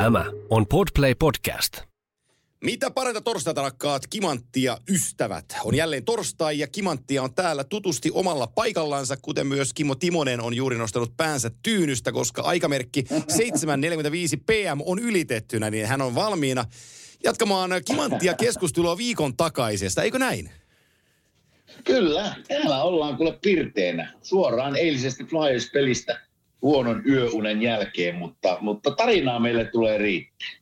Tämä on Podplay Podcast. Mitä parenta torstaita rakkaat Kimanttia ystävät? On jälleen torstai ja Kimanttia on täällä tutusti omalla paikallansa, kuten myös Kimmo Timonen on juuri nostanut päänsä tyynystä, koska aikamerkki 7.45 PM on ylitettynä, niin hän on valmiina jatkamaan Kimanttia keskustelua viikon takaisesta, eikö näin? Kyllä, täällä ollaan kuule pirteenä. Suoraan eilisestä Flyers-pelistä huonon yöunen jälkeen, mutta, mutta tarinaa meille tulee riittää.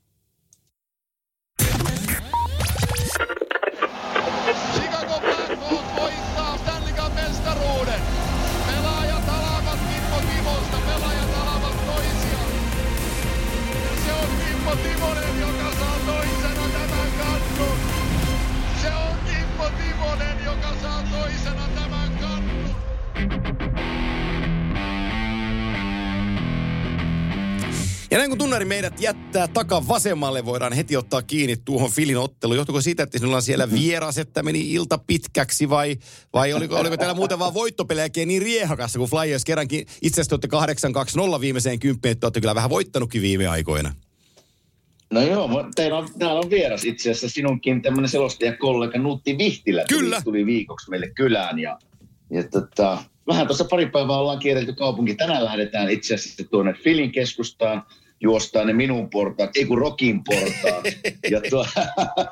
Timonen, joka saa toisena tämän kannun. Se on Kimmo Timonen, joka saa toisena Ja näin kun tunnari meidät jättää takan vasemmalle, voidaan heti ottaa kiinni tuohon Filin otteluun. Johtuiko siitä, että sinulla on siellä vieras, että meni ilta pitkäksi vai, vai oliko, oliko täällä muuten vaan voittopelejäkin niin riehakassa, kun Flyers kerrankin itse asiassa te olette 8-2-0 viimeiseen kymppiin, että olette kyllä vähän voittanutkin viime aikoina. No joo, teillä on, täällä on vieras itse asiassa sinunkin tämmöinen selostajakollega Nutti Vihtilä. Kyllä. Tuli viikoksi meille kylään ja, ja tota, vähän tuossa pari päivää ollaan kierrelty kaupunki. Tänään lähdetään itse asiassa tuonne Filin keskustaan juostaan ne minun portaat, ei kun Rokin portaat. ja tuo,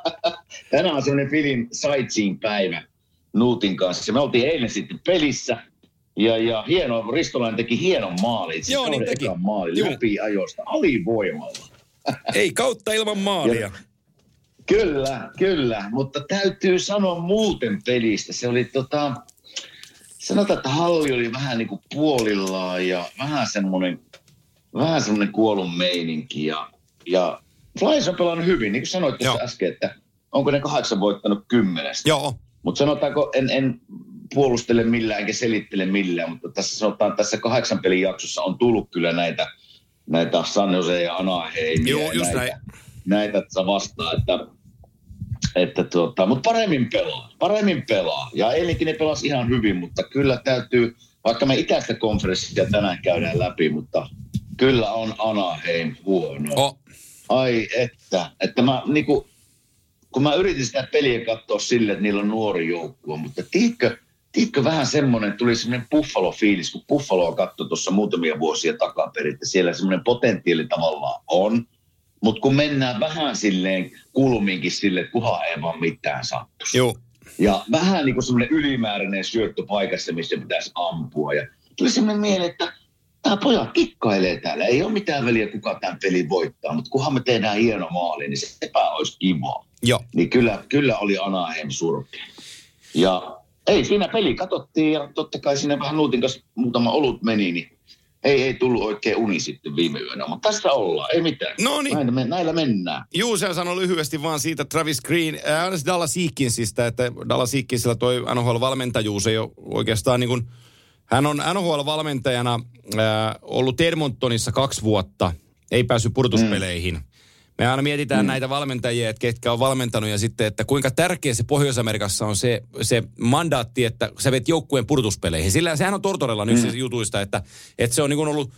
tänään on semmoinen Filin sightseeing-päivä Nuutin kanssa. Me oltiin eilen sitten pelissä ja, ja hieno, Ristolainen teki hienon maalin. Siis Joo, niin teki. Maali läpi ajosta, alivoimalla. Ei kautta ilman maalia. Kyllä, kyllä, mutta täytyy sanoa muuten pelistä. Se oli tota, sanotaan, että halli oli vähän niin kuin puolillaan ja vähän semmoinen, vähän semmoinen kuollun meininki. Ja, ja Flyers on pelannut hyvin, niin kuin sanoit tuossa äsken, että onko ne kahdeksan voittanut kymmenestä. Joo, Mutta sanotaanko, en, en puolustele millään enkä selittele millään, mutta tässä sanotaan, tässä kahdeksan pelin jaksossa on tullut kyllä näitä, näitä San Jose ja Anaheimia. Joo, just näitä, näin. näitä vastaan, että, että tuota, mutta paremmin pelaa, paremmin pelaa. Ja eilenkin ne pelasi ihan hyvin, mutta kyllä täytyy, vaikka me itäistä konferenssia tänään käydään läpi, mutta kyllä on Anaheim huono. oh. Ai että, että mä niinku, kun mä yritin sitä peliä katsoa sille, että niillä on nuori joukkue, mutta tiedätkö, tiedätkö vähän semmoinen, tuli semmoinen Buffalo-fiilis, kun Buffaloa katsoi tuossa muutamia vuosia takaperin, että siellä semmoinen potentiaali tavallaan on, mutta kun mennään vähän silleen kulmiinkin sille, että kuhan ei vaan mitään sattuisi. Joo. Ja vähän niin kuin semmoinen ylimääräinen syöttö paikassa, missä pitäisi ampua. Ja tuli semmoinen mieleen, että tämä pojat kikkailee täällä. Ei ole mitään väliä, kuka tämän pelin voittaa, mutta kunhan me tehdään hieno maali, niin sepä olisi kivaa. Joo. Niin kyllä, kyllä oli Anaheim surkea. Ja ei siinä peli katsottiin ja totta kai siinä vähän Nuutin kanssa muutama olut meni, niin ei, ei tullut oikein uni sitten viime yönä. Mutta tässä ollaan, ei mitään. No niin. Näillä, me, näillä mennään. Juu, se sanoi lyhyesti vaan siitä Travis Green, äh, Dallas Eakinsista, että Dallas Eakinsilla toi NHL-valmentajuus ei ole oikeastaan niin kuin, hän on NHL-valmentajana äh, ollut Edmontonissa kaksi vuotta, ei päässyt pudotuspeleihin. Mm. Me aina mietitään mm. näitä valmentajia, että ketkä on valmentanut ja sitten, että kuinka tärkeä se Pohjois-Amerikassa on se, se mandaatti, että sä vet joukkueen pudotuspeleihin. Sillä sehän on Tortorella mm. yksi jutuista, että, että se on niin ollut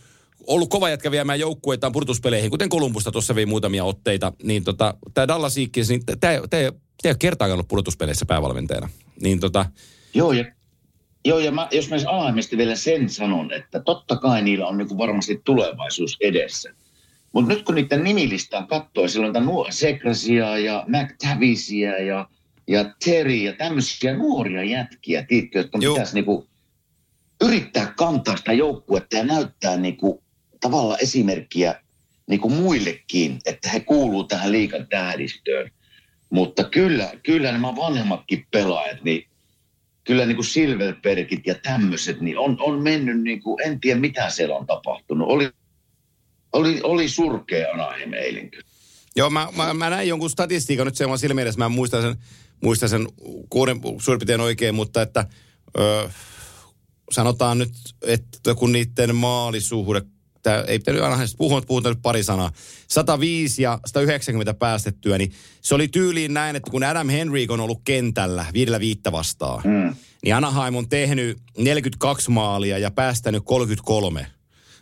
ollut kova jätkä viemään joukkueitaan purtuspeleihin, kuten Kolumbusta tuossa vei muutamia otteita, niin tota, tämä Dallas Eakins, niin tämä ei ole kertaakaan ollut pudotuspeleissä päävalmentajana. Niin tota, Joo, ja, joo, ja mä, jos mä Anaheimista vielä sen sanon, että totta kai niillä on niin varmasti tulevaisuus edessä. Mutta nyt kun niiden nimilistaa katsoo, siellä on nuo Sekrasia ja McTavisia ja, ja Terry ja tämmöisiä nuoria jätkiä, tiedätkö, jotka Joo. pitäisi niinku yrittää kantaa sitä joukkuetta ja näyttää niinku tavallaan esimerkkiä niinku muillekin, että he kuuluu tähän liikan tähdistöön. Mutta kyllä, kyllä nämä vanhemmatkin pelaajat, niin kyllä niin kuin Silverbergit ja tämmöiset, niin on, on mennyt niin kuin, en tiedä mitä siellä on tapahtunut. Oli, oli, oli surkea Anaheim eilen kyllä. joo, mä, mä, mä näin jonkun statistiikan nyt se on silmien edessä, mä en muista sen, muista sen kuuden suurin piirtein oikein, mutta että ö, sanotaan nyt, että kun niiden maalisuhde, tää, ei pitänyt aina puhua, mutta puhutaan nyt pari sanaa, 105 ja 190 päästettyä, niin se oli tyyliin näin, että kun Adam Henrik on ollut kentällä viidellä viittä vastaan, Mm. niin Anaheim on tehnyt 42 maalia ja päästänyt 33.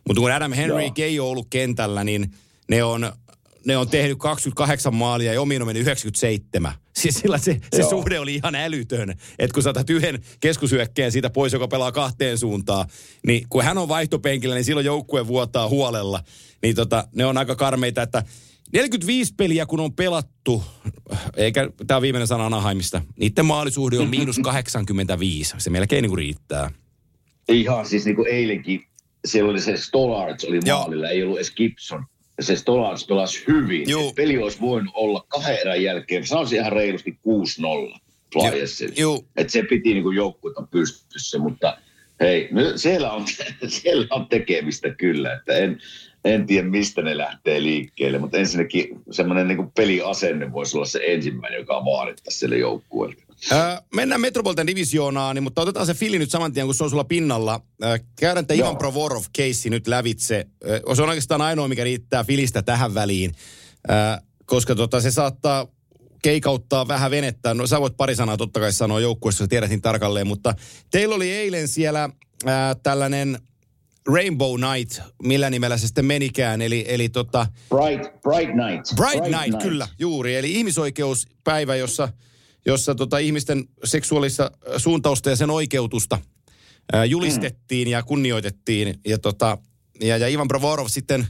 Mutta kun Adam Henrik Joo. ei ole ollut kentällä, niin ne on, ne on tehnyt 28 maalia ja omiin on mennyt 97. Siis sillä se, se suhde oli ihan älytön. Että kun sä otat yhden keskusyökkeen siitä pois, joka pelaa kahteen suuntaan, niin kun hän on vaihtopenkillä, niin silloin joukkue vuotaa huolella. Niin tota, ne on aika karmeita, että 45 peliä kun on pelattu, eikä tämä viimeinen sana Anaheimista, niiden maalisuhde on miinus 85. Se melkein niin kuin riittää. Ihan siis niin kuin eilenkin, siellä oli se Stollards oli Joo. maalilla, ei ollut edes Gibson. Ja se Stollards pelasi hyvin. Juu. Peli olisi voinut olla kahden erän jälkeen, sanoisin ihan reilusti 6-0 Flyersille. Että se piti niin joukkuetta pystyssä, mutta hei, nyt siellä on, siellä on tekemistä kyllä, että en, en tiedä mistä ne lähtee liikkeelle, mutta ensinnäkin semmoinen niin peliasenne voisi olla se ensimmäinen, joka vaadittaisiin sille joukkueelle. Öö, mennään Metropolitan divisioonaan, mutta otetaan se fili nyt saman tien, kun se on sulla pinnalla. Öö, käydään tämä. Ivan Provorov-keissi nyt lävitse. Öö, se on oikeastaan ainoa, mikä riittää filistä tähän väliin, öö, koska tota, se saattaa keikauttaa vähän venettä. No sä voit pari sanaa totta kai sanoa joukkueessa, sä tiedät niin tarkalleen, mutta teillä oli eilen siellä ää, tällainen Rainbow Night, millä nimellä se sitten menikään, eli, eli tota, Bright, bright Night. Bright, Bright Night, kyllä, juuri. Eli ihmisoikeuspäivä, jossa, jossa tota ihmisten seksuaalista suuntausta ja sen oikeutusta ää, julistettiin ja kunnioitettiin. Ja, tota, ja, ja Ivan Provorov sitten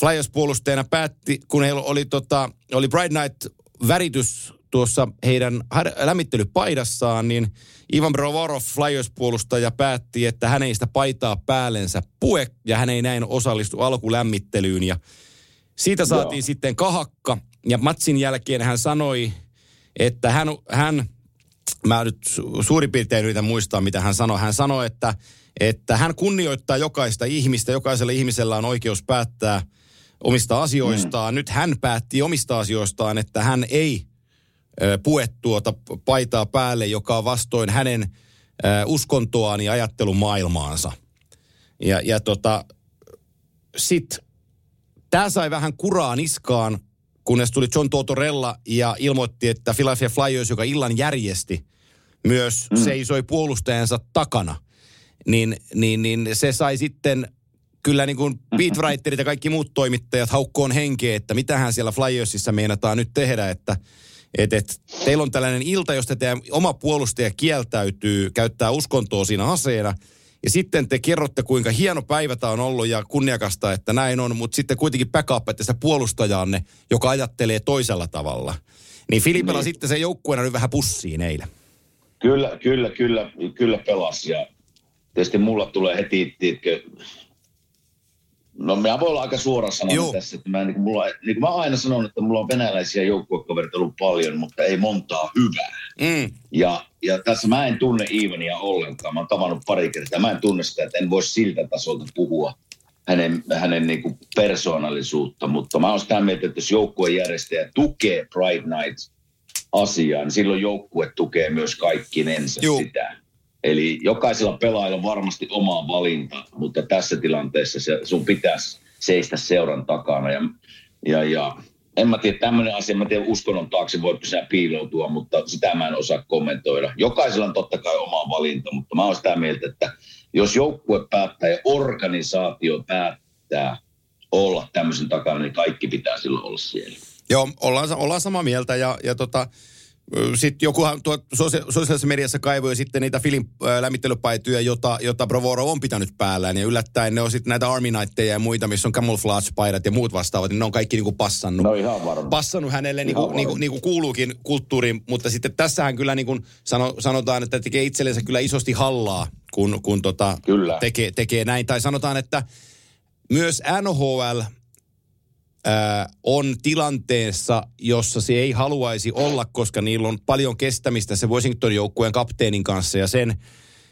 Flyers-puolustajana päätti, kun heillä oli, tota, oli Bright Night-väritys tuossa heidän lämmittelypaidassaan, niin Ivan Provorov, Flyers-puolustaja, päätti, että hän ei sitä paitaa päällensä pue, ja hän ei näin osallistu alkulämmittelyyn. Ja siitä saatiin Joo. sitten kahakka ja matsin jälkeen hän sanoi, että hän, hän mä nyt su- suurin piirtein yritän muistaa, mitä hän sanoi. Hän sanoi, että, että hän kunnioittaa jokaista ihmistä, jokaisella ihmisellä on oikeus päättää omista asioistaan. Mm. Nyt hän päätti omista asioistaan, että hän ei ö, pue tuota paitaa päälle, joka on vastoin hänen ö, uskontoaan ja ajattelumaailmaansa. Ja, ja tota, sit tämä sai vähän kuraa niskaan, kunnes tuli John Totorella ja ilmoitti, että Philadelphia Flyers, joka illan järjesti, myös mm. seisoi puolustajansa takana. Niin, niin, niin se sai sitten kyllä niin kuin beatwriterit ja kaikki muut toimittajat haukkoon henkeä, että mitähän siellä Flyersissa meinataan nyt tehdä, että et, et, teillä on tällainen ilta, josta teidän oma puolustaja kieltäytyy käyttää uskontoa siinä aseena, ja sitten te kerrotte, kuinka hieno päivä tämä on ollut ja kunniakasta, että näin on, mutta sitten kuitenkin backupatte sitä puolustajaanne, joka ajattelee toisella tavalla. Niin Filipella Niin. sitten se joukkueena nyt vähän pussiin eilen. Kyllä, kyllä, kyllä, kyllä pelas. Ja tietysti mulla tulee heti, tiedätkö, no minä voin olla aika suora Joo. sanoa tässä, että mä, niin kuin mulla, niin kuin mä aina sanon, että mulla on venäläisiä joukkuekavereita ollut paljon, mutta ei montaa hyvää. Mm. Ja, ja tässä mä en tunne Ivania ollenkaan. Mä oon tavannut pari kertaa. Mä en tunne sitä, että en voi siltä tasolta puhua hänen, hänen niin kuin persoonallisuutta. Mutta mä oon sitä mieltä, että jos joukkuejärjestäjä tukee Pride Night asiaa, niin silloin joukkue tukee myös kaikkinensa Juu. sitä. Eli jokaisella pelaajalla on varmasti oma valinta, mutta tässä tilanteessa se, sun pitäisi seistä seuran takana. Ja, ja, ja en mä tiedä, tämmöinen asia, mä tiedän uskonnon taakse voi sä piiloutua, mutta sitä mä en osaa kommentoida. Jokaisella on totta kai oma valinta, mutta mä oon sitä mieltä, että jos joukkue päättää ja organisaatio päättää olla tämmöisen takana, niin kaikki pitää silloin olla siellä. Joo, ollaan, ollaan samaa mieltä ja, ja tota, sitten jokuhan tuo sosia- sosiaalisessa mediassa kaivoi sitten niitä filin äh, lämmittelypaitoja, jota, jota Brovoro on pitänyt päällään. Ja yllättäen ne on sitten näitä Army Nightteja ja muita, missä on camouflage-paidat ja muut vastaavat, niin ne on kaikki niinku passannut. No ihan varma. passannut hänelle niin kuin, Ihan niin kuin, niin kuin kuuluukin kulttuuriin, mutta sitten tässähän kyllä niin kuin sano, sanotaan, että tekee itsellensä kyllä isosti hallaa, kun, kun tota, Kyllä. tekee, tekee näin. Tai sanotaan, että myös NHL ää, on tilanteessa, jossa se ei haluaisi olla, koska niillä on paljon kestämistä se Washington joukkueen kapteenin kanssa ja sen,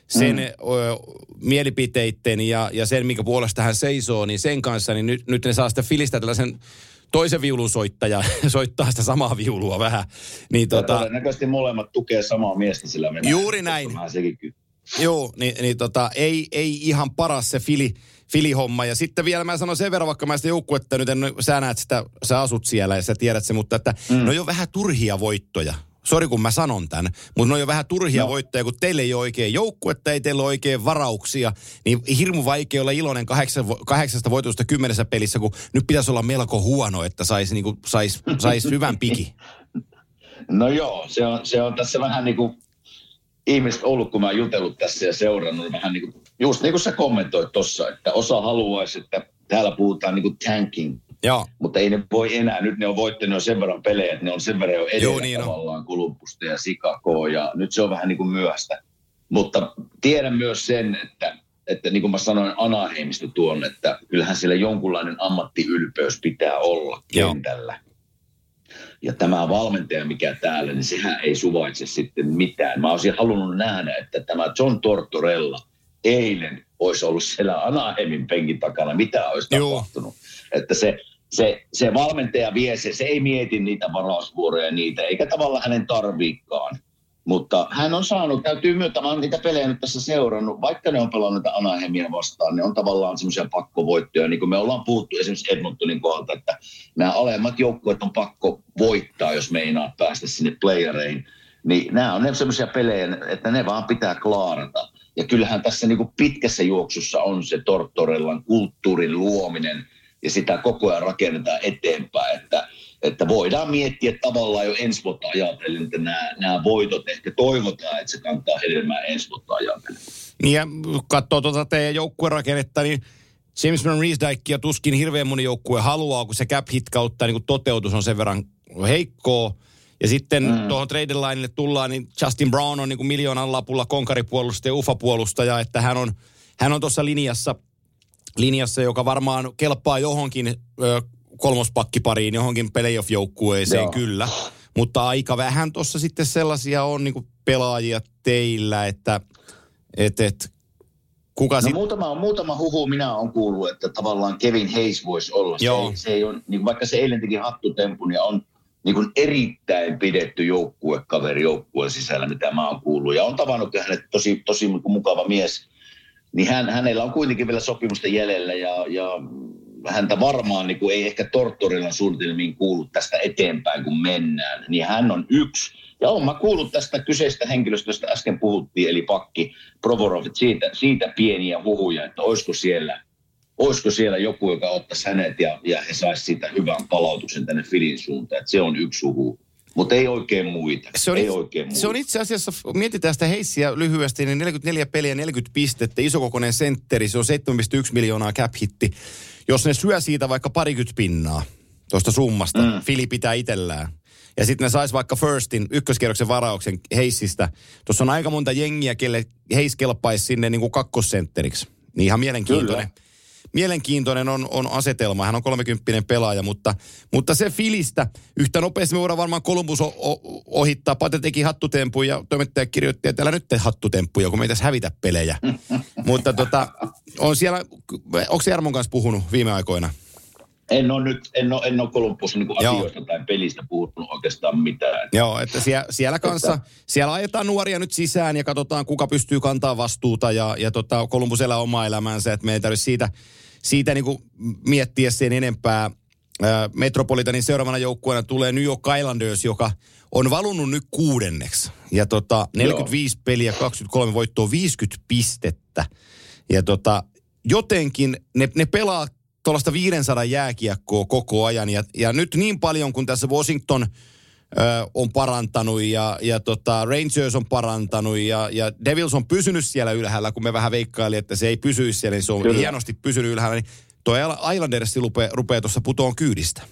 sen mm. ö, mielipiteitten ja, ja sen, minkä puolesta hän seisoo, niin sen kanssa, niin nyt, nyt ne saa sitä filistä tällaisen toisen viulun soittaja soittaa sitä samaa viulua vähän. Niin Tota... tota, Todennäköisesti molemmat tukee samaa miestä sillä mennään. Juuri näin. Joo, niin, niin tota, ei, ei ihan paras se fili, filihomma. Ja sitten vielä mä sanon sen verran, vaikka mä sitä joukkuetta nyt en, sä näet sitä, sä asut siellä ja sä tiedät se, mutta että mm. no jo vähän turhia voittoja. sori kun mä sanon tämän, mutta ne on jo vähän turhia No. voittoja, kun teille ei ole oikein joukkuetta, ei teillä ole oikein varauksia, niin hirmu vaikea olla iloinen kahdeksan, kahdeksasta voitosta kymmenessä pelissä, kun nyt pitäisi olla melko huono, että saisi niinku, sais, sais hyvän piki. No joo, se on, se on tässä vähän niin kuin ihmiset ollut, kun mä oon jutellut tässä ja seurannut vähän niin kuin, just niin kuin sä kommentoit tuossa, että osa haluaisi, että täällä puhutaan niin kuin tanking, Joo, mutta ei ne voi enää. Nyt ne on voittanut jo sen verran pelejä, että ne on sen verran jo edellä Joo, niin on. tavallaan Kolumbusta ja Chicagoa ja nyt se on vähän niin kuin myöhäistä. Mutta tiedän myös sen, että, että niin kuin mä sanoin Anaheimista tuonne, että kyllähän siellä jonkunlainen ammattiylpeys pitää olla Joo. kentällä. Ja tämä valmentaja, mikä täällä, niin sehän ei suvaitse sitten mitään. Mä olisin halunnut nähdä, että tämä John Tortorella eilen olisi ollut siellä Anaheimin penkin takana, mitä olisi Joo. tapahtunut. Että se, se, se valmentaja vie se, se ei mieti niitä varausvuoroja niitä, eikä tavallaan hänen tarviikaan. Mutta hän on saanut, täytyy myöntää, mä oon niitä pelejä nyt tässä seurannut, vaikka ne on pelannut Anaheimia vastaan, ne on tavallaan semmoisia pakkovoittoja, niin kuin me ollaan puhuttu esimerkiksi Edmontonin kohdalta, että nämä alemmat joukkueet on pakko voittaa, jos meinaa päästä sinne playereihin. Niin nämä on ne semmoisia pelejä, että ne vaan pitää klaarata. Ja kyllähän tässä niin kuin pitkässä juoksussa on se Tortorellan kulttuurin luominen, ja sitä koko ajan rakennetaan eteenpäin, että, että voidaan miettiä tavallaan jo ensi vuotta ajatellen, että nämä, nämä voitot ehkä toivotaan, että se kantaa hedelmää ensi vuotta ajatellen. Niin ja katsoo tuota teidän joukkuerakennetta, niin James Van Riesdijkia tuskin hirveän moni joukkue haluaa, kun se cap hit kautta niin toteutus on sen verran heikkoa. Ja sitten mm. tuohon trade lineille tullaan, niin Justin Brown on niin kuin miljoonan lapulla konkaripuolustaja ja ufapuolustaja, että hän on, hän on tuossa linjassa, linjassa, joka varmaan kelpaa johonkin ö, kolmospakkipariin, johonkin playoff-joukkueeseen Joo. kyllä. Mutta aika vähän tuossa sitten sellaisia on niin kuin pelaajia teillä, että et, et, kuka No sitten... muutama, muutama huhu minä on kuullut, että tavallaan Kevin Hayes voisi olla. Se, Joo. ei, se ei on, niin vaikka se eilen teki hattutempun ja on niin kuin erittäin pidetty joukkuekaveri joukkueen sisällä, mitä mä oon kuullut. Ja on tavannut hänet tosi, tosi mukava mies. Niin hän, hänellä on kuitenkin vielä sopimusta jäljellä ja, ja häntä varmaan niin kuin ei ehkä Tortorilan suunnitelmiin kuulu tästä eteenpäin, kun mennään. Niin hän on yksi. Ja olen mä kuullut tästä kyseistä henkilöstä, josta äsken puhuttiin, eli pakki Provorov, että siitä, siitä pieniä huhuja, että olisiko siellä, olisiko siellä joku, joka ottaisi hänet ja, ja he saisi siitä hyvän palautuksen tänne Filin suuntaan. Se on yksi huhu. Mutta ei oikein muita. Se on, ei it- oikein muita. se on itse asiassa, mietitään sitä heissiä lyhyesti, niin 44 peliä, 40 pistettä, isokokoinen sentteri, se on 7,1 miljoonaa cap hitti. Jos ne syö siitä vaikka parikymmentä pinnaa tuosta summasta, mm. Fili pitää itsellään. Ja sitten ne sais vaikka Firstin ykköskierroksen varauksen Heissistä. Tuossa on aika monta jengiä, kelle Heiss kelpaisi sinne niin kuin kakkosentteriksi. Niin ihan mielenkiintoinen. Kyllä. Mielenkiintoinen on, on asetelma. Hän on 30 pelaaja, mutta, mutta se Filistä yhtä nopeasti me voidaan varmaan Columbus o- o- ohittaa. Pate teki hattutempun ja toimittaja kirjoitti, että älä nyt tee hattutemppuja, kun me ei tässä hävitä pelejä. mutta tota, on siellä, onko Jarmon kanssa puhunut viime aikoina? En ole nyt, en ole, en ole Kolumbusin niin Joo. asioista tai pelistä puhunut oikeastaan mitään. Joo, että siellä, siellä kanssa, siellä ajetaan nuoria nyt sisään ja katsotaan, kuka pystyy kantaa vastuuta ja, ja tota, Columbus elää omaa elämäänsä, että me ei tarvitse siitä, siitä niin miettiä sen enempää. Ää, Metropolitanin seuraavana joukkueena tulee New York Islanders, joka on valunut nyt kuudenneksi. Ja tota, 45 peliä, 23 voittoa, 50 pistettä. Ja tota, jotenkin ne, ne pelaa tuollaista 500 jääkiekkoa koko ajan. Ja, ja nyt niin paljon, kun tässä Washington ö, on parantanut ja, ja tota Rangers on parantanut ja, ja Devils on pysynyt siellä ylhäällä, kun me vähän veikkaili, että se ei pysyisi siellä, niin se on Kyllä. hienosti pysynyt ylhäällä. Niin toi Islanders rupeaa, rupeaa tuossa putoon kyydistä.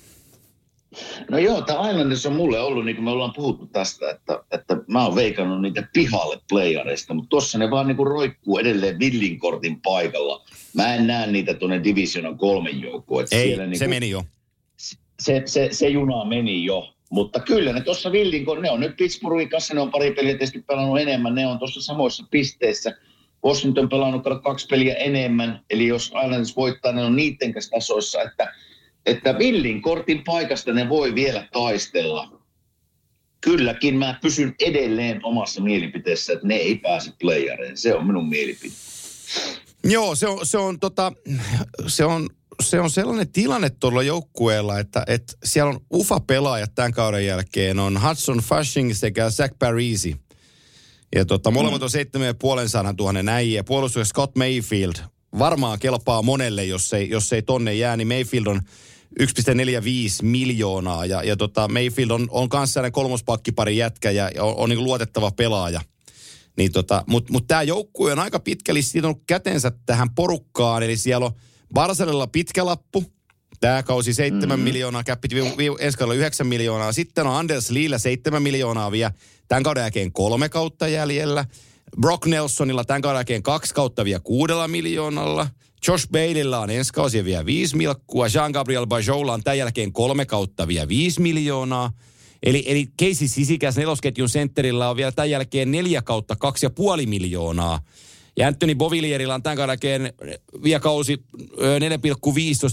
No joo, tämä Islanders on mulle ollut, niin kuin me ollaan puhuttu tästä, että, että mä oon veikannut niitä pihalle playareista, mutta tuossa ne vaan niin kuin roikkuu edelleen villinkortin paikalla. Mä en näe niitä tuonne Divisionan kolmen joukkoon. Ei, siellä niin se kuin- meni jo. se, se, se juna meni jo. Mutta kyllä ne tuossa Villin, kun ne on nyt Pittsburghin kanssa, ne on pari peliä tietysti pelannut enemmän, ne on tuossa samoissa pisteissä. Washington pelannut kaksi peliä enemmän, eli jos Islanders voittaa, ne on niiden kanssa tasoissa, että, että Villin kortin paikasta ne voi vielä taistella. Kylläkin mä pysyn edelleen omassa mielipiteessä, että ne ei pääse playareen. Se on minun mielipide. Joo, se on, se on, tota, se on se on sellainen tilanne tuolla joukkueella, että, että siellä on UFA-pelaajat tämän kauden jälkeen. On Hudson Fasching sekä Zach Parisi. Ja tota, molemmat on 7,5 tuhannen näijiä. Puolustus Scott Mayfield varmaan kelpaa monelle, jos ei, jos ei tonne jää, niin Mayfield on 1,45 miljoonaa. Ja, ja tota, Mayfield on, on kanssa sellainen kolmospakkipari jätkä ja on, on niin luotettava pelaaja. Niin tota, Mutta mut tämä joukkue on aika pitkälle sitonut kätensä tähän porukkaan. Eli siellä on Barcelilla pitkä lappu. Tämä kausi 7 mm-hmm. miljoonaa, käppit ensi kaudella 9 miljoonaa. Sitten on Anders Liillä 7 miljoonaa vielä. Tämän kauden jälkeen kolme kautta jäljellä. Brock Nelsonilla tämän kauden jälkeen kaksi kautta vielä kuudella miljoonalla. Josh Baileylla on ensi kausi vielä viisi milkkua. Jean-Gabriel Bajolla on tämän jälkeen kolme kautta vielä viisi miljoonaa. Eli, eli Casey Sisikäs nelosketjun sentterillä on vielä tämän jälkeen neljä kautta kaksi ja puoli miljoonaa. Ja Anthony Bovilierilla on tämän jälkeen vielä kausi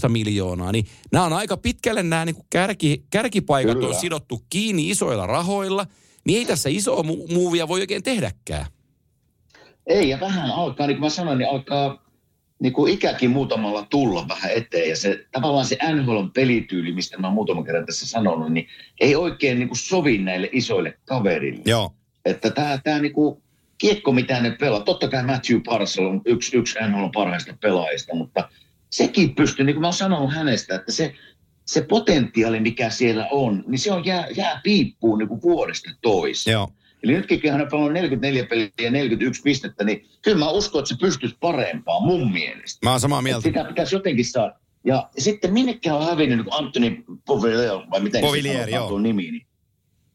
4,15 miljoonaa. Niin nämä on aika pitkälle nämä niin kärki, kärkipaikat Kyllä. on sidottu kiinni isoilla rahoilla. Niin ei tässä isoa mu- muuvia voi oikein tehdäkään. Ei, ja vähän alkaa, niin kuin mä sanoin, niin alkaa niin kuin ikäkin muutamalla tulla vähän eteen. Ja se tavallaan se NHL pelityyli, mistä mä muutaman kerran tässä sanonut, niin ei oikein niin kuin sovi näille isoille kaverille. Joo. Että tämä, tämä niin kuin kiekko, mitä ne pelaa. Totta kai Matthew Parcel on yksi, yksi NHL parhaista pelaajista, mutta sekin pystyy, niin kuin mä oon sanonut hänestä, että se, se potentiaali, mikä siellä on, niin se on jää, jää piippuun niin kuin vuodesta toiseen. Joo. Eli nytkin kun hän on pelannut 44 peliä ja 41 pistettä, niin kyllä mä uskon, että se pystyisi parempaan mun mielestä. Mä oon samaa mieltä. Sitä pitäisi jotenkin saada. Ja sitten minnekään on hävinnyt, niin Antoni Povillier, vai miten Povillier, se joo. nimi, niin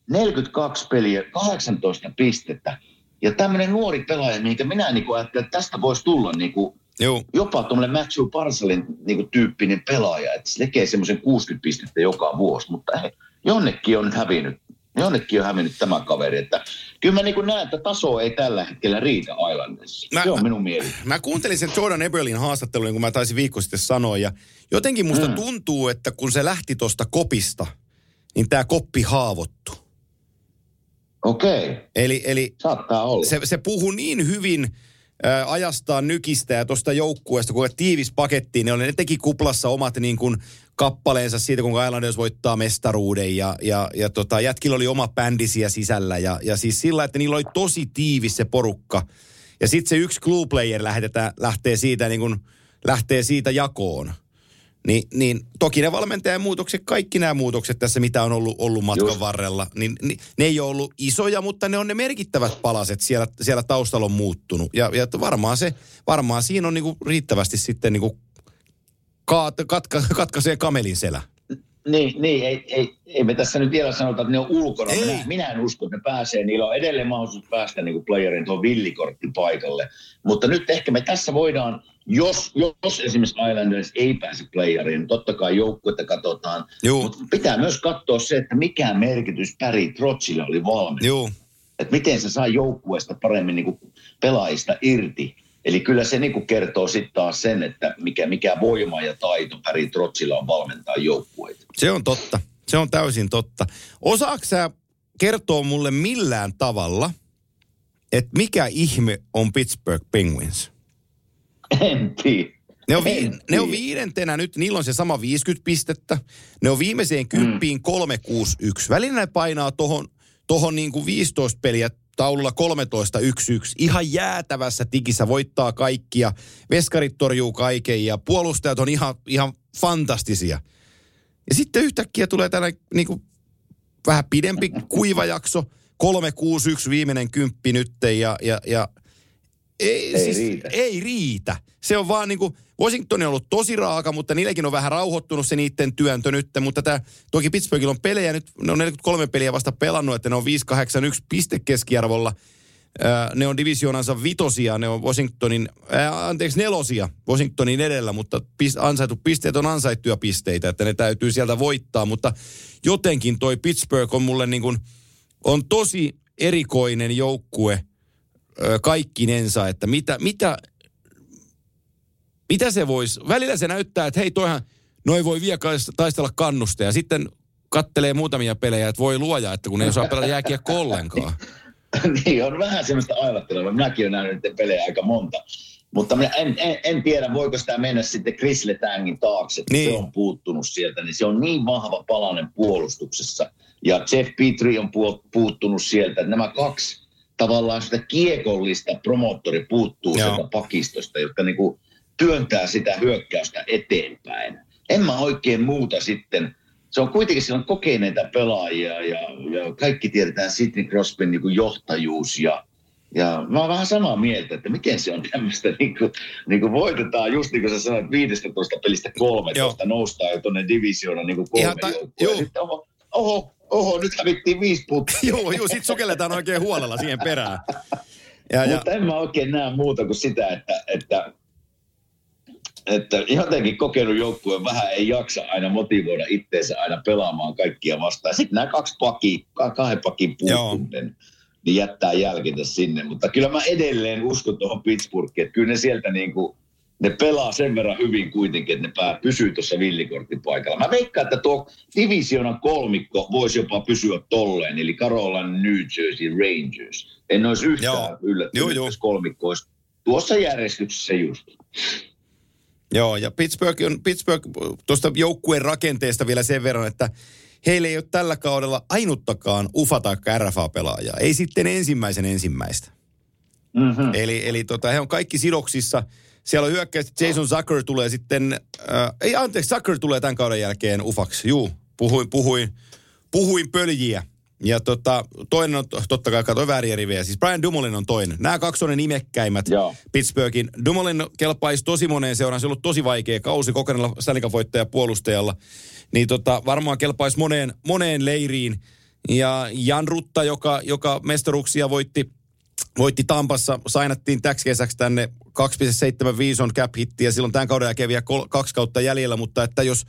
42 peliä, 18 pistettä. Ja tämmöinen nuori pelaaja, minkä minä niin kuin ajattelin, että tästä voisi tulla niin kuin Joo. jopa tuommoinen Matthew Parcelin niin kuin tyyppinen pelaaja, että se tekee semmoisen 60 pistettä joka vuosi, mutta he, jonnekin on nyt hävinnyt jonnekin on hävinnyt tämä kaveri. Että kyllä mä niin näen, että taso ei tällä hetkellä riitä Islandissa. Mä, se on minun mieli. Mä kuuntelin sen Jordan Eberlin haastattelun, niin kun mä taisin viikko sitten sanoa. Ja jotenkin musta mm. tuntuu, että kun se lähti tuosta kopista, niin tämä koppi haavoittu. Okei. Okay. Eli, eli Saattaa olla. Se, se puhuu niin hyvin ää, ajastaa nykistä ja tuosta joukkueesta, kun tiivis pakettiin, niin ne teki kuplassa omat niin kuin kappaleensa siitä, kun Islanders voittaa mestaruuden ja, ja, ja tota, jätkillä oli oma bändi siellä sisällä ja, ja siis sillä, että niillä oli tosi tiivis se porukka. Ja sitten se yksi clue player lähetetään, lähtee siitä niin kuin, lähtee siitä jakoon. Ni, niin toki ne valmentajan muutokset, kaikki nämä muutokset tässä, mitä on ollut, ollut matkan Just. varrella, niin, niin ne ei ole ollut isoja, mutta ne on ne merkittävät palaset siellä, siellä taustalla on muuttunut. Ja, ja varmaan, se, varmaan siinä on niinku riittävästi sitten niinku kaat, katka, katkaisee kamelin selä. Niin, niin ei, ei, ei, me tässä nyt vielä sanota, että ne on ulkona. Ei. Minä, minä en usko, että ne pääsee. Niillä on edelleen mahdollisuus päästä niin kuin playerin tuon villikortin paikalle. Mutta nyt ehkä me tässä voidaan, jos, jos esimerkiksi Islanders ei pääse playeriin, niin totta kai joukkuetta katsotaan. Juu. Mutta pitää myös katsoa se, että mikä merkitys Päri Trotsille oli valmis. Että miten se saa joukkueesta paremmin niin kuin pelaajista irti. Eli kyllä se niin kertoo sitten taas sen, että mikä, mikä voima ja taito Päri Trotsilla on valmentaa joukkueita. Se on totta. Se on täysin totta. Osaatko sä kertoa mulle millään tavalla, että mikä ihme on Pittsburgh Penguins? En tiedä. Ne on, vi- ne on viidentenä nyt, niillä on se sama 50 pistettä. Ne on viimeiseen kymppiin mm. 361. Välillä ne painaa tohon, tohon niin kuin 15 peliä taululla 13-1-1. Ihan jäätävässä tikissä voittaa kaikkia. Veskarit torjuu kaiken ja puolustajat on ihan, ihan fantastisia. Ja sitten yhtäkkiä tulee tällainen niin kuin, vähän pidempi kuiva jakso. 3-6-1 viimeinen kymppi nyt ja, ja, ja ei, ei, siis, riitä. ei riitä. Se on vaan niin kuin, Washington on ollut tosi raaka, mutta niillekin on vähän rauhoittunut se niiden työntö nyt. Mutta tämä, toki Pittsburghilla on pelejä nyt, ne on 43 peliä vasta pelannut, että ne on 5-8-1 piste keskiarvolla. ne on divisioonansa vitosia, ne on Washingtonin, ää, anteeksi nelosia Washingtonin edellä, mutta pist, ansaitu pisteet on ansaittuja pisteitä, että ne täytyy sieltä voittaa. Mutta jotenkin toi Pittsburgh on mulle niin kuin, on tosi erikoinen joukkue kaikkinensa, että mitä, mitä, mitä se voisi, välillä se näyttää, että hei toihan, noi voi vielä taistella kannusta ja sitten kattelee muutamia pelejä, että voi luoja, että kun ei osaa pelata jääkiekko ollenkaan. niin, on vähän semmoista aivattelua. Minäkin olen nähnyt pelejä aika monta. Mutta minä en, en, en, tiedä, voiko sitä mennä sitten Chris Letangin taakse, niin. se on puuttunut sieltä, niin se on niin vahva palanen puolustuksessa. Ja Jeff Petrie on puuttunut sieltä, että nämä kaksi tavallaan sitä kiekollista promottori puuttuu Joo. sieltä pakistosta, jotka niin kuin työntää sitä hyökkäystä eteenpäin. En mä oikein muuta sitten. Se on kuitenkin siellä on kokeneita pelaajia ja, ja kaikki tiedetään Sidney Crosbyn niin kuin johtajuus ja ja mä oon vähän samaa mieltä, että miten se on tämmöistä, niin kuin, niin kuin voitetaan just niin kuin sä sanoit, 15 pelistä 13 Joo. noustaan jo tuonne divisioona niin kuin kolme ta- joukkoa. Sitten oho, oho, oho, nyt hävittiin viisi puttia. joo, joo, sit sukelletaan oikein huolella siihen perään. Ja, Mutta ja... en mä oikein näe muuta kuin sitä, että, että että jotenkin kokenut joukkue vähän ei jaksa aina motivoida itteensä aina pelaamaan kaikkia vastaan. Sitten nämä kaksi paki, kahden pakin puuttuminen, niin jättää jälkensä sinne. Mutta kyllä mä edelleen uskon tuohon Pittsburghiin, että kyllä ne sieltä niin kuin, ne pelaa sen verran hyvin kuitenkin, että ne pää, pysyy tuossa villikorttipaikalla. Mä veikkaan, että tuo divisionan kolmikko voisi jopa pysyä tolleen, eli Carolina, New Jersey, Rangers. En olisi yhtään yllättynyt, jos kolmikko olisi tuossa järjestyksessä just. Joo, ja Pittsburgh on, Pittsburgh tuosta joukkueen rakenteesta vielä sen verran, että heillä ei ole tällä kaudella ainuttakaan UFA tai RFA-pelaajaa. Ei sitten ensimmäisen ensimmäistä. Mm-hmm. Eli, eli tota, he on kaikki sidoksissa. Siellä on hyökkäistä Jason Zucker tulee sitten, äh, ei anteeksi, Zucker tulee tämän kauden jälkeen ufaksi. Juu, puhuin, puhuin, puhuin pöljiä. Ja tota, toinen on totta kai, katsoin vääriä rivejä. Siis Brian Dumoulin on toinen. Nämä kaksi on ne nimekkäimmät Joo. Pittsburghin. Dumoulin kelpaisi tosi moneen seuraan. Se on ollut tosi vaikea kausi kokeneella Stanley puolustajalla. Niin tota, varmaan kelpaisi moneen, moneen leiriin. Ja Jan Rutta, joka, joka mestaruksia voitti, voitti Tampassa, sainattiin täksi kesäksi tänne 2,75 on cap hitti ja silloin tämän kauden jälkeen vielä kaksi kautta jäljellä, mutta että jos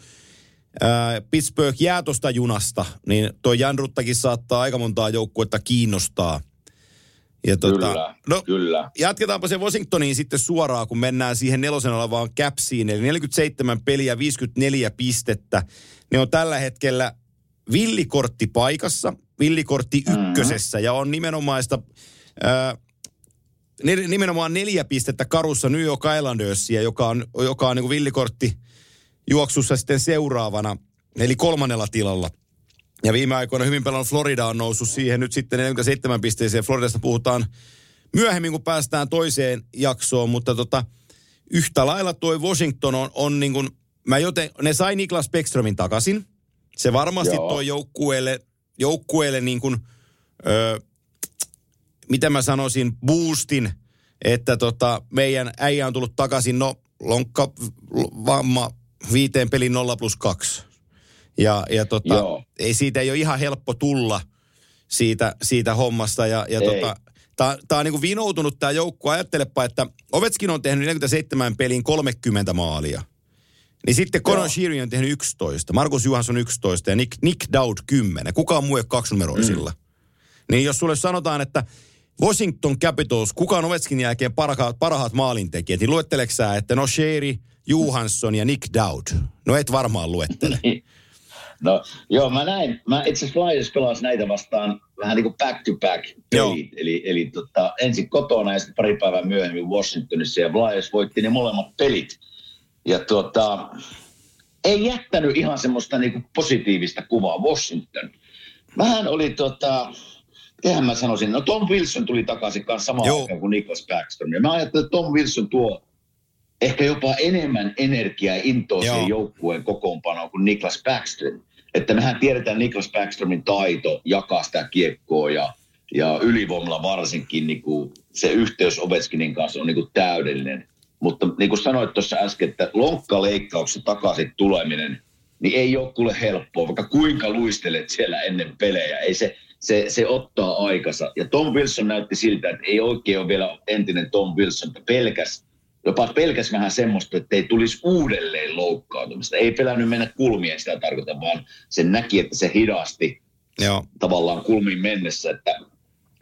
Pittsburgh jää tuosta junasta, niin tuo Janruttakin saattaa aika montaa joukkuetta kiinnostaa. Ja tuota, kyllä, no, kyllä. Jatketaanpa se Washingtoniin sitten suoraan, kun mennään siihen nelosen olevaan capsiin. Eli 47 peliä, 54 pistettä. Ne on tällä hetkellä villikortti paikassa, villikortti mm-hmm. ykkösessä. Mm-hmm. Ja on nimenomaista, äh, nimenomaan neljä pistettä karussa New York Islandersia, joka on, joka on niin kuin villikortti – juoksussa sitten seuraavana, eli kolmannella tilalla. Ja viime aikoina hyvin pelannut Florida on noussut siihen nyt sitten 47 pisteeseen. Floridasta puhutaan myöhemmin, kun päästään toiseen jaksoon, mutta tota, yhtä lailla tuo Washington on, on niin kuin, mä joten, ne sai Niklas Beckströmin takaisin. Se varmasti Joo. toi joukkueelle, joukkueelle niin kuin, ö, mitä mä sanoisin, boostin, että tota, meidän äijä on tullut takaisin, no lonkka, vamma, viiteen pelin 0 plus 2. Ja, ja tota, ei, siitä ei ole ihan helppo tulla siitä, siitä hommasta. Ja, ja tota, Tämä on niin vinoutunut tämä joukko. Ajattelepa, että Ovetskin on tehnyt 47 pelin 30 maalia. Niin sitten Conor Sheary on tehnyt 11, Markus Johansson 11 ja Nick, Nick Dowd 10. Kukaan muu ei kaksinumeroisilla. Mm. Niin jos sulle sanotaan, että Washington Capitals, kuka on Ovetskin jälkeen parhaat, parhaat maalintekijät, niin luetteleksää, että no Sheary, Johansson ja Nick Dowd. No et varmaan luettele. Niin. No joo, mä näin. Mä itse asiassa Flyers pelasi näitä vastaan vähän niin kuin back to back pelit. Eli, eli tota, ensin kotona ja sitten pari päivää myöhemmin Washingtonissa ja Flyers voitti ne molemmat pelit. Ja tota, ei jättänyt ihan semmoista niin kuin positiivista kuvaa Washington. Vähän oli tota, tehän mä sanoisin, no Tom Wilson tuli takaisin kanssa samaan aikaan kuin Niklas Backstrom. Ja mä ajattelin, että Tom Wilson tuo ehkä jopa enemmän energiaa intoa siihen joukkueen kokoonpanoon kuin Niklas Backstrom. Että mehän tiedetään Niklas Backstromin taito jakaa sitä kiekkoa ja, ja ylivoimalla varsinkin niin kuin se yhteys Ovechkinin kanssa on niin kuin täydellinen. Mutta niin kuin sanoit tuossa äsken, että lonkkaleikkauksen takaisin tuleminen, niin ei ole kuule helppoa, vaikka kuinka luistelet siellä ennen pelejä. Ei se, se, se ottaa aikansa. Ja Tom Wilson näytti siltä, että ei oikein ole vielä entinen Tom Wilson, että pelkäs jopa pelkäs vähän semmoista, että ei tulisi uudelleen loukkaantumista. Ei pelännyt mennä kulmien sitä tarkoita, vaan se näki, että se hidasti Joo. tavallaan kulmiin mennessä, että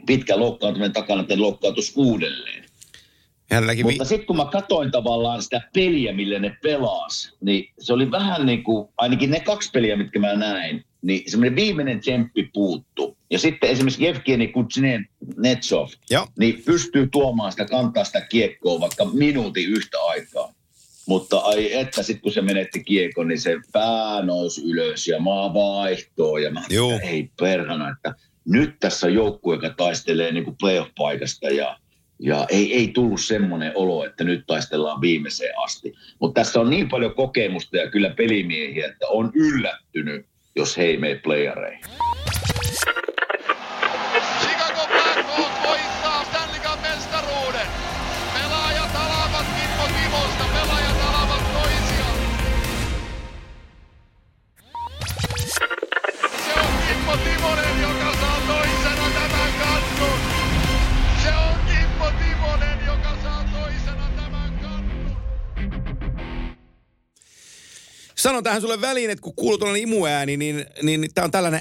pitkä loukkaantuminen takana, että loukkaantus uudelleen. Hänelläkin Mutta sitten kun mä katoin tavallaan sitä peliä, millä ne pelas, niin se oli vähän niin kuin, ainakin ne kaksi peliä, mitkä mä näin, niin semmoinen viimeinen tsemppi puuttu. Ja sitten esimerkiksi Evgeni Kutsinetsov, Joo. niin pystyy tuomaan sitä, kantaa sitä kiekkoa vaikka minuutin yhtä aikaa. Mutta ai että sitten kun se menetti kiekon, niin se pää nousi ylös ja maa vaihtoo. Ja mä Joo. ei perhana, että nyt tässä on joukkue, joka taistelee niin kuin playoff-paikasta ja, ja ei, ei tullut semmoinen olo, että nyt taistellaan viimeiseen asti. Mutta tässä on niin paljon kokemusta ja kyllä pelimiehiä, että on yllättynyt, jos he ei mene playareihin. Sanon tähän sulle väliin, että kun kuuluu tuollainen imuääni, niin, niin, niin tämä on tällainen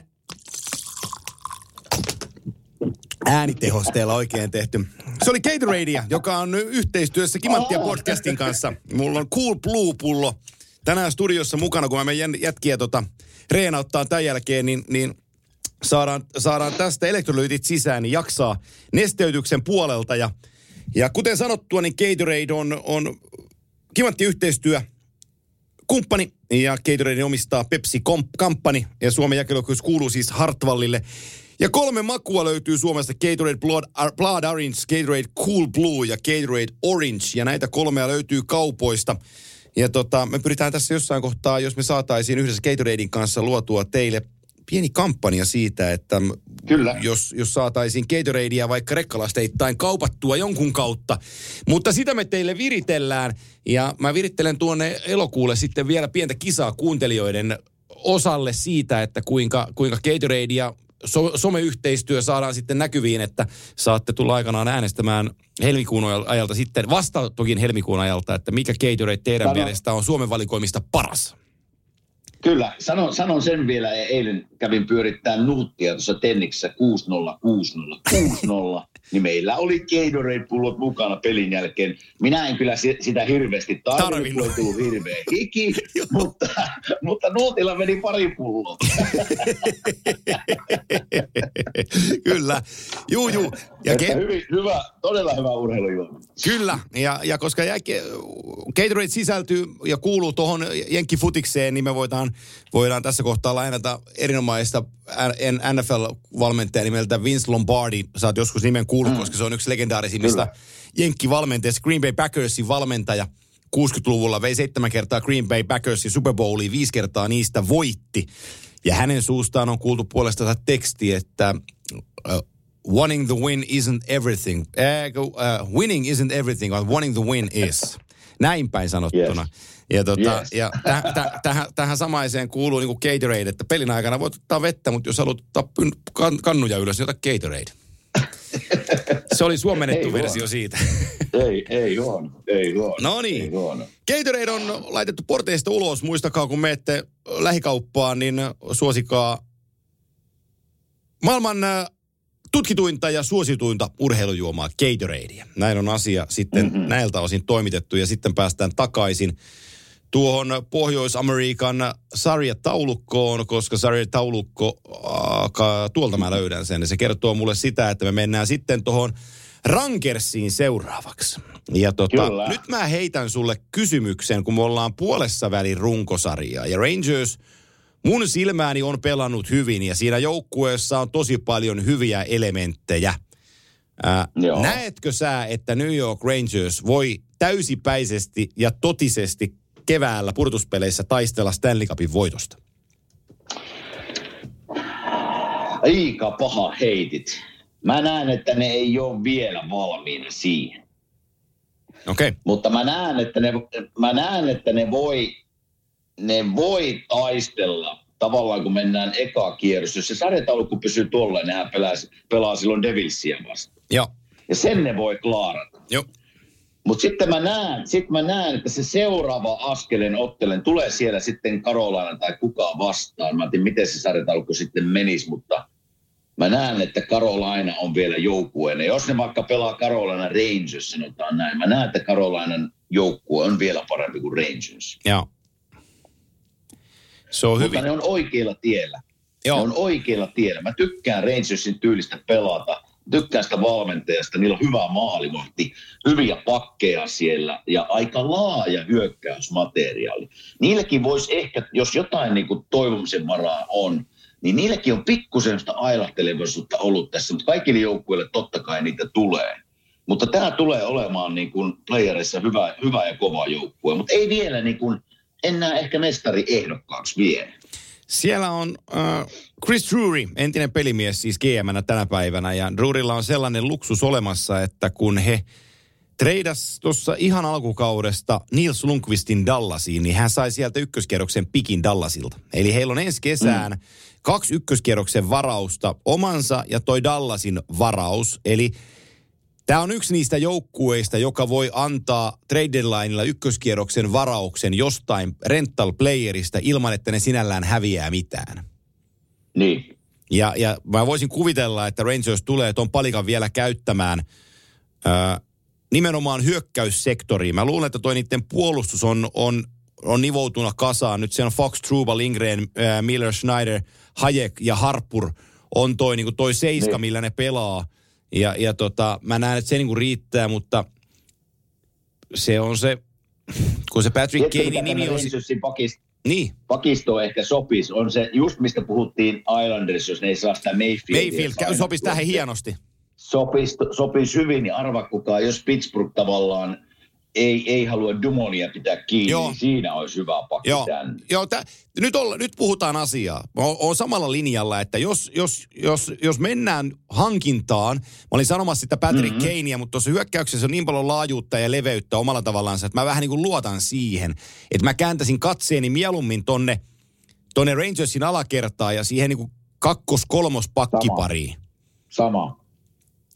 äänitehosteella oikein tehty. Se oli Gatoradea, joka on nyt yhteistyössä Kimanttia podcastin kanssa. Mulla on Cool Blue-pullo tänään studiossa mukana, kun mä menen jätkiä tota, reenauttaa tämän jälkeen, niin, niin saadaan, saadaan tästä elektrolyytit sisään, niin jaksaa nesteytyksen puolelta. Ja, ja kuten sanottua, niin Gatorade on, on Kimantti yhteistyö kumppani ja Gatorade omistaa Pepsi Comp- Company ja Suomen jakelukkuus kuuluu siis Hartwallille. Ja kolme makua löytyy Suomesta Gatorade Blood, Blood Orange, Gatorade Cool Blue ja Gatorade Orange. Ja näitä kolmea löytyy kaupoista. Ja tota, me pyritään tässä jossain kohtaa, jos me saataisiin yhdessä Gatoradein kanssa luotua teille pieni kampanja siitä, että Kyllä. jos, jos saataisiin Gatoradea vaikka rekkalasteittain kaupattua jonkun kautta. Mutta sitä me teille viritellään ja mä virittelen tuonne elokuulle sitten vielä pientä kisaa kuuntelijoiden osalle siitä, että kuinka, kuinka Gatorade ja so, someyhteistyö saadaan sitten näkyviin, että saatte tulla aikanaan äänestämään helmikuun ajalta sitten, vasta toki helmikuun ajalta, että mikä Gatorade teidän Sano. mielestä on Suomen valikoimista paras. Kyllä, sanon, sanon sen vielä. Eilen kävin pyörittää nuuttia tuossa Tenniksessä 6-0, 6-0, 6-0. Niin meillä oli Gatorade-pullot mukana pelin jälkeen. Minä en kyllä si- sitä hirveästi tarvinnut, ei tullut hirveä hiki, mutta, mutta nuutilla meni pari pulloa. Kyllä, juu, juu. Ja ke- hyvin, hyvä, todella hyvä urheilujuoma. Kyllä, ja, ja koska Gatorade sisältyy ja kuuluu tuohon jenkkifutikseen, niin me voidaan, voidaan tässä kohtaa lainata erinomaista NFL-valmentajaa nimeltä Vince Lombardi. Saat joskus nimen kuullut, mm. koska se on yksi legendaarisimmista jenkkivalmentajista. Green Bay Packersin valmentaja 60-luvulla vei seitsemän kertaa Green Bay Packersin Super Bowliin, viisi kertaa niistä voitti. Ja hänen suustaan on kuultu puolestaan teksti, että uh, wanting the win isn't everything. Äh, uh, winning isn't everything, but wanting the win is. Näin päin sanottuna. Yes. Ja, tota, Yes. ja täh, täh, tähän, tähän samaiseen kuuluu niin Gatorade, että pelin aikana voit ottaa vettä, mutta jos haluat ottaa pyn- kan, kannuja ylös, niin ota Gatorade. Se oli suomennettu Ei versio vaan. siitä. Ei, ei huono, ei huono. No niin. Huono. Gatorade on laitettu porteista ulos. Muistakaa, kun menette lähikauppaan, niin suosikaa maailman äh, tutkituinta ja suosituinta urheilujuomaa Gatoradea. Näin on asia sitten mm-hmm. näiltä osin toimitettu ja sitten päästään takaisin tuohon Pohjois-Amerikan sarjataulukkoon, koska sarjataulukko, äh, tuolta mä löydän sen. Se kertoo mulle sitä, että me mennään sitten tuohon Rankersiin seuraavaksi. Ja tota, Kyllä. nyt mä heitän sulle kysymyksen, kun me ollaan puolessa välin runkosarjaa. Ja Rangers mun silmääni on pelannut hyvin ja siinä joukkueessa on tosi paljon hyviä elementtejä. Ää, Joo. näetkö sä, että New York Rangers voi täysipäisesti ja totisesti keväällä purtuspeleissä taistella Stanley Cupin voitosta? Aika paha heitit. Mä näen, että ne ei ole vielä valmiina siihen. Okei. Okay. Mutta mä näen, että ne, mä näen, että ne voi, ne voi taistella tavallaan, kun mennään eka kierros. Jos se sarjataulukko pysyy tuolla, niin nehän pelaa, pelaa silloin Devilsia vastaan. Joo. Ja sen ne voi klaarata. Joo. Mutta sitten mä näen, sit mä näen, että se seuraava askelen ottelen tulee siellä sitten Karolaina tai kukaan vastaan. Mä en tiedä, miten se sarjataulukko sitten menisi, mutta mä näen, että Karolaina on vielä joukkueena. Jos ne vaikka pelaa Karolaina Rangers, sanotaan näin. Mä näen, että Karolainan joukkue on vielä parempi kuin Rangers. Joo. Se on Mutta hyvin. ne on oikealla tiellä. Joo. Ne on oikeilla tiellä. Mä tykkään Rangersin tyylistä pelata. Tykkään sitä valmentajasta. Niillä on hyvä maalivahti, hyviä pakkeja siellä ja aika laaja hyökkäysmateriaali. Niilläkin voisi ehkä, jos jotain niin kuin toivomisen varaa on, niin niilläkin on pikkusen sitä ailahtelevaisuutta ollut tässä, mutta kaikille joukkueille totta kai niitä tulee. Mutta tämä tulee olemaan niin kuin playerissa hyvä, hyvä ja kova joukkue, mutta ei vielä niin kuin, en näe ehkä mestari ehdokkaaksi vielä. Siellä on äh, Chris Drury, entinen pelimies siis gm tänä päivänä. Ja Drurylla on sellainen luksus olemassa, että kun he treidas tuossa ihan alkukaudesta Nils Lundqvistin Dallasiin, niin hän sai sieltä ykköskierroksen pikin Dallasilta. Eli heillä on ensi kesään mm. kaksi ykköskierroksen varausta, omansa ja toi Dallasin varaus. Eli Tämä on yksi niistä joukkueista, joka voi antaa trade deadlineilla ykköskierroksen varauksen jostain rental playerista ilman, että ne sinällään häviää mitään. Niin. Ja, ja mä voisin kuvitella, että Rangers tulee tuon palikan vielä käyttämään ää, nimenomaan hyökkäyssektoriin. Mä luulen, että toi niiden puolustus on, on, on nivoutuna kasaan. Nyt se on Fox, Truba, Lindgren, ää, Miller, Schneider, Hayek ja Harpur on toi, niin toi seiska, niin. millä ne pelaa – ja, ja tota, mä näen, että se niin kuin riittää, mutta se on se, kun se Patrick Kanein nimi on... Pakist, niin. Pakisto ehkä sopisi. On se just mistä puhuttiin Islanders, jos ne ei saa sitä Mayfield. Mayfield käy, sopisi tähän hienosti. Sopisi, sopisi hyvin, niin arva kukaan, jos Pittsburgh tavallaan ei, ei halua Dumonia pitää kiinni, Joo. niin siinä olisi hyvä pakki Joo, Joo tä, nyt, olla, nyt puhutaan asiaa. Olen samalla linjalla, että jos, jos, jos, jos mennään hankintaan, mä olin sanomassa sitä Patrick mm-hmm. Kanea, mutta tuossa hyökkäyksessä on niin paljon laajuutta ja leveyttä omalla tavallaan, että mä vähän niin kuin luotan siihen, että mä kääntäisin katseeni mieluummin tonne, tonne Rangersin alakertaan ja siihen niin kuin kakkos-kolmos pakkipariin. Sama. Sama.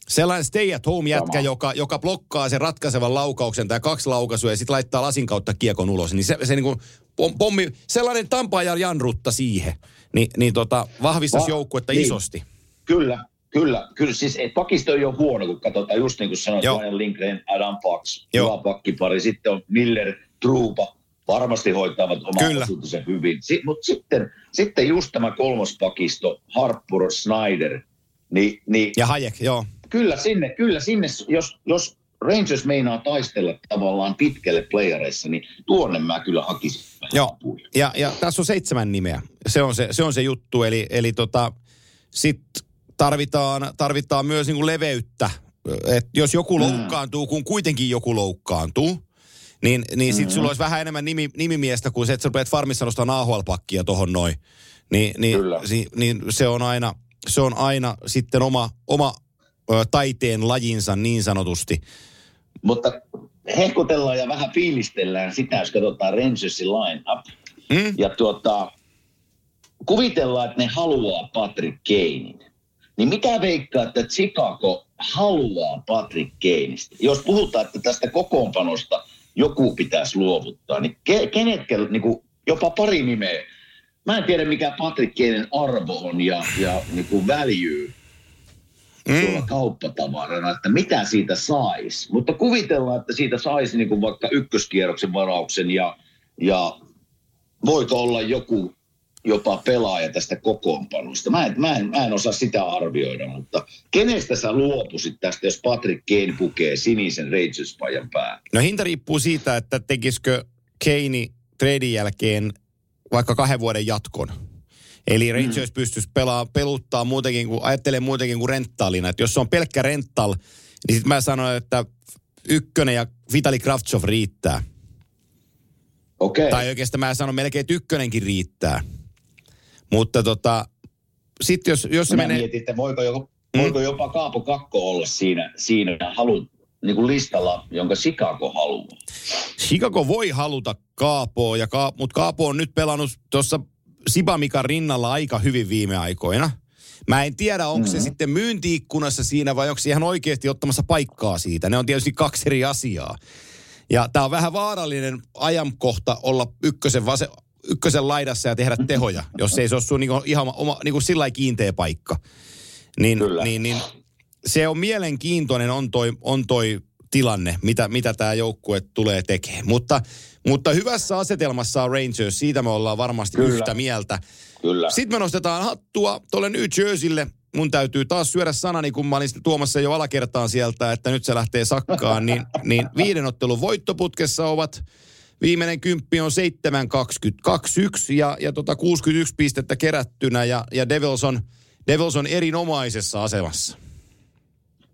Sellainen stay at home jätkä, joka, joka blokkaa sen ratkaisevan laukauksen tai kaksi laukaisua ja sitten laittaa lasin kautta kiekon ulos. Niin se, se niin kuin pommi, sellainen ja Janrutta siihen, niin, niin tota, vahvistaisi Va- joukkuetta niin. isosti. Kyllä, Kyllä, kyllä siis et pakisto ei ole huono, kun katsotaan just niin kuin sanoit, Ryan Lindgren, Adam Fox, hyvä pakkipari, sitten on Miller, Truupa, varmasti hoitavat oman osuutensa hyvin. Si- Mutta sitten, sitten just tämä kolmospakisto, Harpur, Snyder, niin, niin ja Hayek, joo. Kyllä sinne, kyllä sinne, jos, jos Rangers meinaa taistella tavallaan pitkälle playereissa, niin tuonne mä kyllä hakisin. Joo, ja, ja tässä on seitsemän nimeä. Se on se, se, on se juttu, eli, eli tota, sitten tarvitaan, tarvitaan myös niinku leveyttä. Et jos joku mm. loukkaantuu, kun kuitenkin joku loukkaantuu, niin, niin sitten mm-hmm. sulla olisi vähän enemmän nimi, nimimiestä kuin se, että sä rupeat farmissa nostaa AHL-pakkia tohon noin. Ni, niin, si, niin se on aina, se on aina sitten oma, oma taiteen lajinsa niin sanotusti. Mutta hehkutellaan ja vähän fiilistellään sitä, jos katsotaan Rangersin line-up. Mm? Ja tuota, kuvitellaan, että ne haluaa Patrick Kanein. Niin mitä veikkaa, että Chicago haluaa Patrick Kaneista? Jos puhutaan, että tästä kokoonpanosta joku pitäisi luovuttaa, niin ke, kenetkä, niin kuin jopa pari nimeä. Mä en tiedä, mikä Patrick Kanein arvo on ja, ja niin kuin value mm. kauppatavarana, että mitä siitä saisi. Mutta kuvitellaan, että siitä saisi niin kuin vaikka ykköskierroksen varauksen ja, ja voiko olla joku jopa pelaaja tästä kokoonpanosta. Mä en, mä, en, mä en osaa sitä arvioida, mutta kenestä sä luopuisit tästä, jos Patrick Kane pukee sinisen Rangers-pajan pää? No hinta riippuu siitä, että tekisikö Kane treidin jälkeen vaikka kahden vuoden jatkon. Eli. Rangers mm. pystyisi pelaa, peluttaa muutenkin kuin, ajattelee muutenkin kuin rentaalina. Että jos se on pelkkä rental, niin sitten mä sanoin, että ykkönen ja Vitali Kravtsov riittää. Okay. Tai oikeastaan mä sanon melkein, että ykkönenkin riittää. Mutta tota, sitten jos, jos se mä menee... mietin, että voiko, jopa, mm. voiko jopa Kaapo Kakko olla siinä, siinä halu, niin kuin listalla, jonka Chicago haluaa. Chicago voi haluta Kaapoa, ja Ka- mutta Kaapo on nyt pelannut tuossa Sibamikan rinnalla aika hyvin viime aikoina. Mä en tiedä, onko mm-hmm. se sitten myyntiikkunassa siinä vai onko se ihan oikeasti ottamassa paikkaa siitä. Ne on tietysti kaksi eri asiaa. Ja tämä on vähän vaarallinen ajankohta olla ykkösen, vase, ykkösen laidassa ja tehdä tehoja, jos ei se ole sun niinku ihan oma, niinku sillä kiinteä paikka. Niin, niin, niin, se on mielenkiintoinen on toi, on toi tilanne, mitä, mitä tämä joukkue tulee tekemään. Mutta Mutta hyvässä asetelmassa on Rangers, siitä me ollaan varmasti Kyllä. yhtä mieltä. Kyllä. Sitten me nostetaan hattua tuolle New Jerseylle. Mun täytyy taas syödä sanani, kun mä olin tuomassa jo alakertaan sieltä, että nyt se lähtee sakkaan. niin, niin viiden ottelun voittoputkessa ovat Viimeinen kymppi on 7-21 ja, ja tota 61 pistettä kerättynä ja, ja Devils, on, Devils on erinomaisessa asemassa.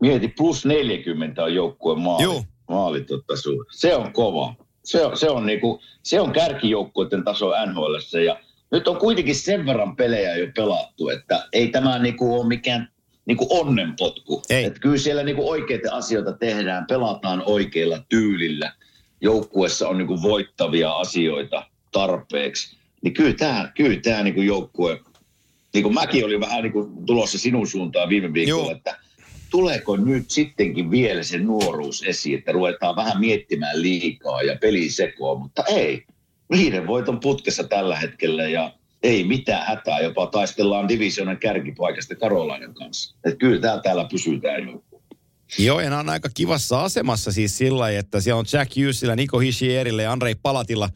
Mieti, plus 40 on joukkueen maali. Joo. maali su- se on kova. Se on, se on, niinku, se on kärkijoukkueiden taso NHL. Ja nyt on kuitenkin sen verran pelejä jo pelattu, että ei tämä niinku ole mikään niinku onnenpotku. Ei. Et kyllä siellä niinku oikeita asioita tehdään, pelataan oikeilla tyylillä. Joukkueessa on niinku voittavia asioita tarpeeksi. Niin kyllä tämä kyllä tää niinku joukkue, niin kuin mäkin olin vähän niinku tulossa sinun suuntaan viime viikolla, Joo. että tuleeko nyt sittenkin vielä se nuoruus esiin, että ruvetaan vähän miettimään liikaa ja pelisekoa, mutta ei. Viiden voiton putkessa tällä hetkellä ja ei mitään hätää, jopa taistellaan divisionan kärkipaikasta Karolainen kanssa. Että kyllä tää täällä pysytään jo. Joo, ja on aika kivassa asemassa siis sillä että siellä on Jack Hughesilla, Niko Hishierillä ja Andrei Palatilla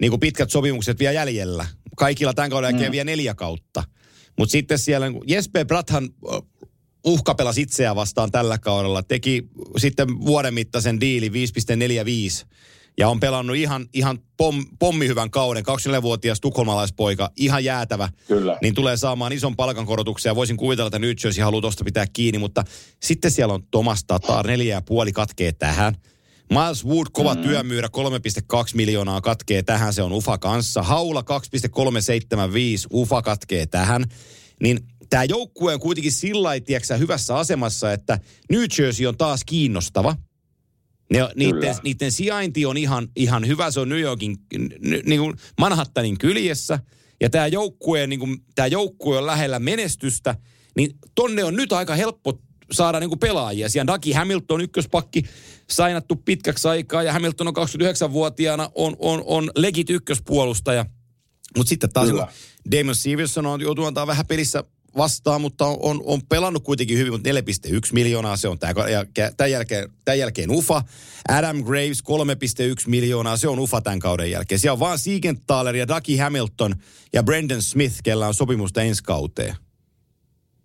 niin kuin pitkät sopimukset vielä jäljellä. Kaikilla tämän kauden jälkeen Mm. vielä neljä kautta. Mutta sitten siellä Jesper Brathan ö, uhkapelasi itseään vastaan tällä kaudella. Teki sitten vuoden mittaisen diili 5,45 ja on pelannut ihan, ihan pom, pommihyvän kauden. 24-vuotias tukholmalaispoika, ihan jäätävä. Kyllä. Niin tulee saamaan ison palkankorotuksen ja voisin kuvitella, että New Jersey haluaa tuosta pitää kiinni, mutta sitten siellä on Thomas Tatar, neljä ja puoli katkee tähän. Miles Wood, kova mm. työmyyrä, 3,2 miljoonaa katkee tähän, se on UFA kanssa. Haula 2,375, UFA katkee tähän. Niin tämä joukkue on kuitenkin sillä lailla, hyvässä asemassa, että New Jersey on taas kiinnostava. Ne, niiden, Kyllä. niiden sijainti on ihan, ihan hyvä, se on New Yorkin, niin kuin Manhattanin kyljessä. Ja tämä joukkue, niin kuin, tää joukkue on lähellä menestystä, niin tonne on nyt aika helppo saada niin kuin pelaajia. Siellä Dagi Hamilton, ykköspakki, sainattu pitkäksi aikaa, ja Hamilton on 29-vuotiaana, on, on, on legit ykköspuolustaja. Mutta sitten taas. Damon Severson on joutunut antaa vähän pelissä vastaan, mutta on, on, on pelannut kuitenkin hyvin, mutta 4,1 miljoonaa se on tämä, ja tämän jälkeen, tämän jälkeen UFA. Adam Graves 3,1 miljoonaa, se on UFA tämän kauden jälkeen. Siellä on vaan Siegenthaler ja Ducky Hamilton ja Brendan Smith, kellä on sopimusta ensi kauteen.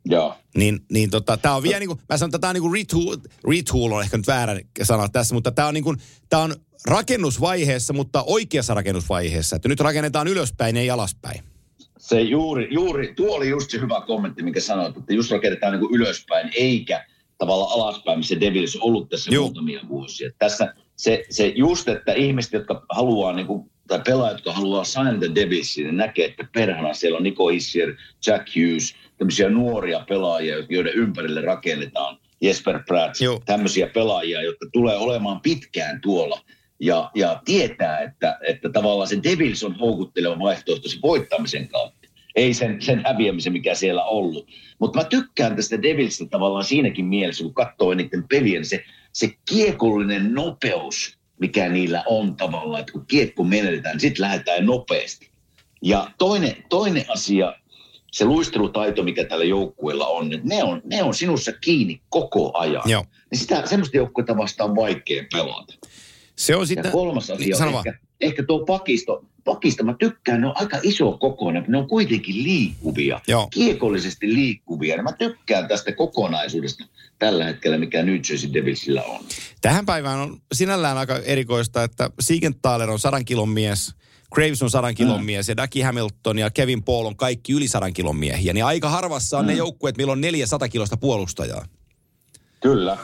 Joo. Niin, niin tota, tää on vielä niin kuin, mä sanon, että tää on niin kuin retool, retool on ehkä nyt väärä sana tässä, mutta tää on niin kuin, tää on rakennusvaiheessa, mutta oikeassa rakennusvaiheessa. Että nyt rakennetaan ylöspäin, ei alaspäin. Se juuri, juuri, tuo oli just se hyvä kommentti, mikä sanoit, että just rakennetaan niin kuin ylöspäin, eikä tavallaan alaspäin, missä Devils on ollut tässä Joo. muutamia vuosia. Tässä se, se just, että ihmiset, jotka haluaa, niin kuin, tai pelaajat, jotka haluaa sign the Devilsiin, niin näkee, että perhana siellä on Nico Hissier, Jack Hughes, tämmöisiä nuoria pelaajia, joiden ympärille rakennetaan Jesper Pratt, Joo. tämmöisiä pelaajia, jotka tulee olemaan pitkään tuolla ja, ja tietää, että, että tavallaan se Devils on houkutteleva vaihtoehto sen voittamisen kautta. Ei sen, sen häviämisen, mikä siellä on ollut. Mutta mä tykkään tästä Devilsistä tavallaan siinäkin mielessä, kun katsoo niiden pelien, se, se kiekollinen nopeus, mikä niillä on tavallaan, että kun kiekko menetetään, niin sitten lähdetään nopeasti. Ja toinen, toinen asia, se luistelutaito, mikä tällä joukkueella on, että ne on, ne on sinussa kiinni koko ajan. Joo. Niin sitä, semmoista joukkuetta vastaan vaikea pelata. Se on Ja sitten... kolmas asia on ehkä, ehkä tuo pakisto. Pakista mä tykkään, ne on aika iso kokoinen, ne on kuitenkin liikkuvia, Joo. kiekollisesti liikkuvia. Ja mä tykkään tästä kokonaisuudesta tällä hetkellä, mikä New Jersey Devilsillä on. Tähän päivään on sinällään aika erikoista, että Siegenthaler on sadan kilon mies, Graves on sadan kilon Mm. mies ja Ducky Hamilton ja Kevin Paul on kaikki yli sadan kilon miehiä. Niin aika harvassa on ne Mm. joukkueet, millä on 400 kilosta puolustajaa. Kyllä.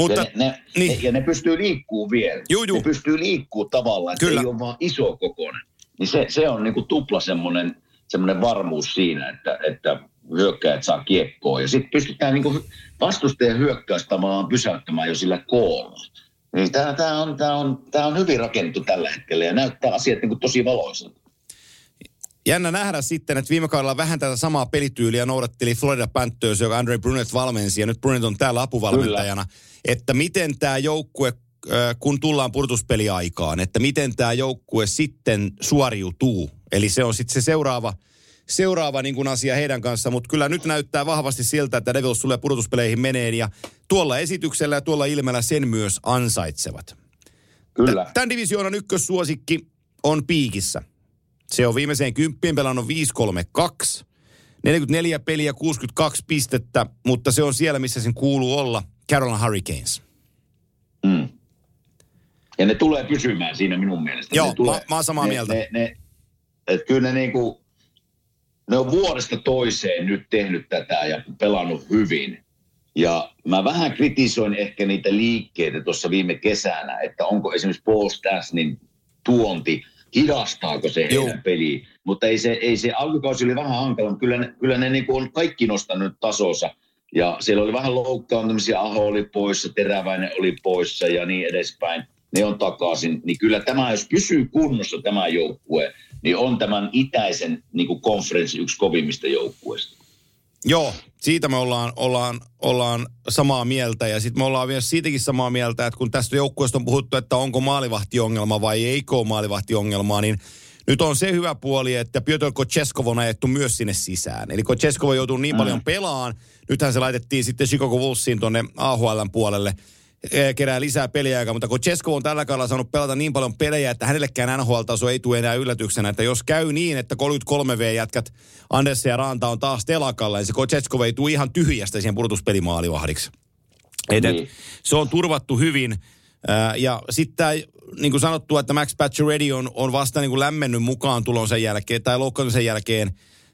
Mutta ja, ne, ne, niin. ne, ja ne pystyy liikkuu vielä. Juu, juu. Ne pystyy liikkuu tavallaan, että Kyllä. ei ole vaan iso kokoinen. Niin se, se on niinku tupla semmoinen, semmoinen varmuus siinä, että, että hyökkäjät saa kiekkoa. Ja sitten pystytään niinku vastustajan hyökkäys tavallaan pysäyttämään jo sillä koolla. Niin tämä, tämä, on, tämä, on, tämä on hyvin rakennettu tällä hetkellä ja näyttää asiat niinku tosi valoisilta. Jännä nähdä sitten, että viime kaudella vähän tätä samaa pelityyliä noudatteli Florida Panthers, joka Andre Brunet valmensi, ja nyt Brunet on täällä apuvalmentajana. Että miten tämä joukkue, kun tullaan purtuspeliaikaan, että miten tämä joukkue sitten suoriutuu. Eli se on sitten se seuraava, seuraava niin kuin asia heidän kanssa, mutta kyllä nyt näyttää vahvasti siltä, että Devils tulee pudotuspeleihin meneen, ja tuolla esityksellä ja tuolla ilmeellä sen myös ansaitsevat. Kyllä. Tämän divisioonan ykkössuosikki on piikissä. Se on viimeiseen kymppiin pelannut 5-3-2. 44 peliä, 62 pistettä, mutta se on siellä, missä sen kuuluu olla. Carolina Hurricanes. Mm. Ja ne tulee pysymään siinä minun mielestä. Joo, ne tulee, mä- mä oon samaa ne, mieltä. Ne, ne, et kyllä ne niinku, ne on vuodesta toiseen nyt tehnyt tätä ja pelannut hyvin. Ja mä vähän kritisoin ehkä niitä liikkeitä tuossa viime kesänä, että onko esimerkiksi Paul Stasnin tuonti, hidastaako se Joo. heidän peliä. Mutta ei se, ei se alkukausi oli vähän hankala, mutta kyllä ne, kyllä ne niinku on kaikki nostanut tasonsa. Ja siellä oli vähän loukkaantumisia, Aho oli poissa, Teräväinen oli poissa ja niin edespäin. Ne on takaisin. Niin kyllä tämä, jos pysyy kunnossa tämä joukkue, niin on tämän itäisen niin kuin konferenssin yksi kovimmista joukkueista. Joo, siitä me ollaan, ollaan, ollaan samaa mieltä. Ja sitten me ollaan myös siitäkin samaa mieltä, että kun tästä joukkueesta on puhuttu, että onko maalivahtiongelma vai eikö ole maalivahtiongelmaa, niin nyt on se hyvä puoli, että Piotr Kocheskov on ajettu myös sinne sisään. Eli Kocheskov joutuu niin paljon pelaan. Nythän se laitettiin sitten Chicago Bullsiin tuonne AHLn puolelle kerää lisää peliaikaa, mutta kun Chesko on tällä kaudella saanut pelata niin paljon pelejä, että hänellekään NHL-taso ei tule enää yllätyksenä, että jos käy niin, että 33V-jätkät Anders ja Ranta on taas telakalla, niin se Kocheskov ei tule ihan tyhjästä siihen pudotuspelimaalivahdiksi. Et, et, Niin. se on turvattu hyvin. Ää, ja sitten niin kuin sanottu, että Max Pacioretty on, on vasta niin kuin lämmennyt mukaan tulon sen jälkeen, tai loukkaantumisen jälkeen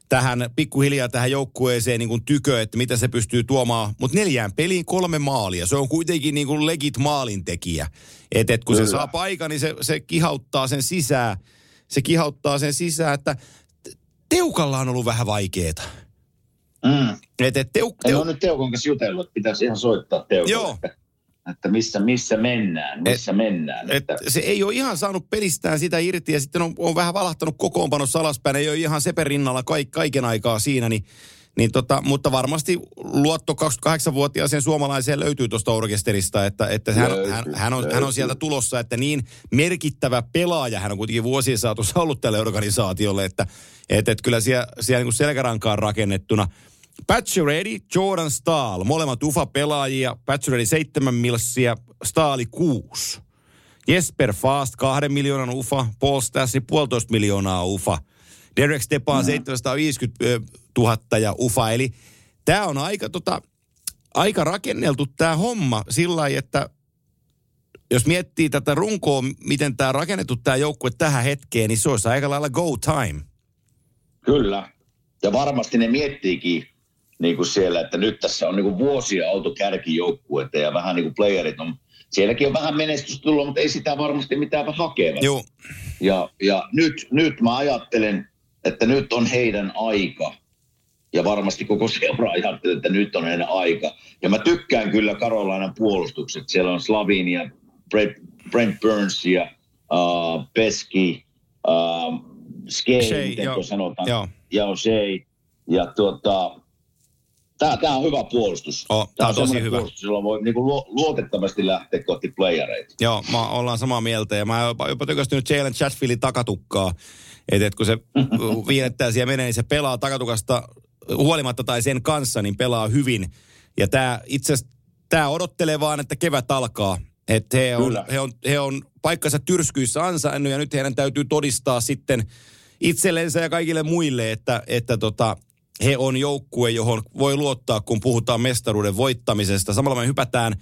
tähän pikkuhiljaa tähän joukkueeseen niin kuin tykö, että mitä se pystyy tuomaan. Mutta neljään peliin kolme maalia. Se on kuitenkin niin kuin legit maalintekijä. Että et kun se Kyllä. saa paikan, niin se, se kihauttaa sen sisään. Se kihauttaa sen sisään, että Teukalla on ollut vähän vaikeeta. Mm. Et, et teuk, En teuk, ole nyt Teukon kanssa jutellut, että pitäisi ihan soittaa Teukolle, Joo. Että, missä, missä mennään, missä mennään. Et Että, se ei ole ihan saanut pelistään sitä irti ja sitten on, on vähän valahtanut kokoonpanossa alaspäin. Ei ole ihan Sepen rinnalla kaik, kaiken aikaa siinä, niin, niin tota, mutta varmasti luotto 28-vuotiaaseen suomalaiseen löytyy tuosta orkesterista, että, että hän, Löytyy, hän, hän, on, hän on sieltä tulossa, että niin merkittävä pelaaja hän on kuitenkin vuosien saatossa ollut tälle organisaatiolle, että et, et kyllä siellä, siellä niin selkärankaan rakennettuna. Pacioretty, Jordan Stahl, molemmat UFA-pelaajia. Pacioretty 7 milssiä, Staali 6. Jesper Fast, kahden miljoonan ufa. Paul Stassi, puolitoista miljoonaa ufa. Derek Stepan, 750 000 ja ufa. Eli tämä on aika, tota, aika rakenneltu tämä homma sillä lailla, että jos miettii tätä runkoa, miten tämä rakennettu tämä joukkue tähän hetkeen, niin se olisi aika lailla go time. Kyllä. Ja varmasti ne miettiikin niin kuin siellä, että nyt tässä on niin kuin vuosia oltu kärkijoukkuetta ja vähän niin kuin playerit on, sielläkin on vähän menestystä tullut, mutta ei sitä varmasti mitään hakevat. Joo, Ja, ja nyt, nyt mä ajattelen, että nyt on heidän aika. Ja varmasti koko seura ajattelee, että nyt on heidän aika. Ja mä tykkään kyllä Karolainan puolustukset. Siellä on Slavin ja Brent, Brent Burns ja uh, Peski, uh, Skei, miten sanotaan. joo. Ja on Shea. Ja tuota, Tämä, tämä on hyvä puolustus. Oh, tää on tosi semmoinen hyvä. Puolustus, jolla voi niin kuin luotettavasti lähteä kohti playereita. Joo, mä ollaan samaa mieltä ja mä jopa, jopa tykästynyt Jalen Chatfieldin takatukkaa. Että et kun se viinettää siellä menee, niin se pelaa takatukasta huolimatta tai sen kanssa, niin pelaa hyvin. Ja tää itse tää odottelee vaan, että kevät alkaa. Että he on, Kyllä. he, on, he on paikkansa tyrskyissä ansainnut ja nyt heidän täytyy todistaa sitten itsellensä ja kaikille muille, että, että tota, he on joukkue, johon voi luottaa, kun puhutaan mestaruuden voittamisesta. Samalla me hypätään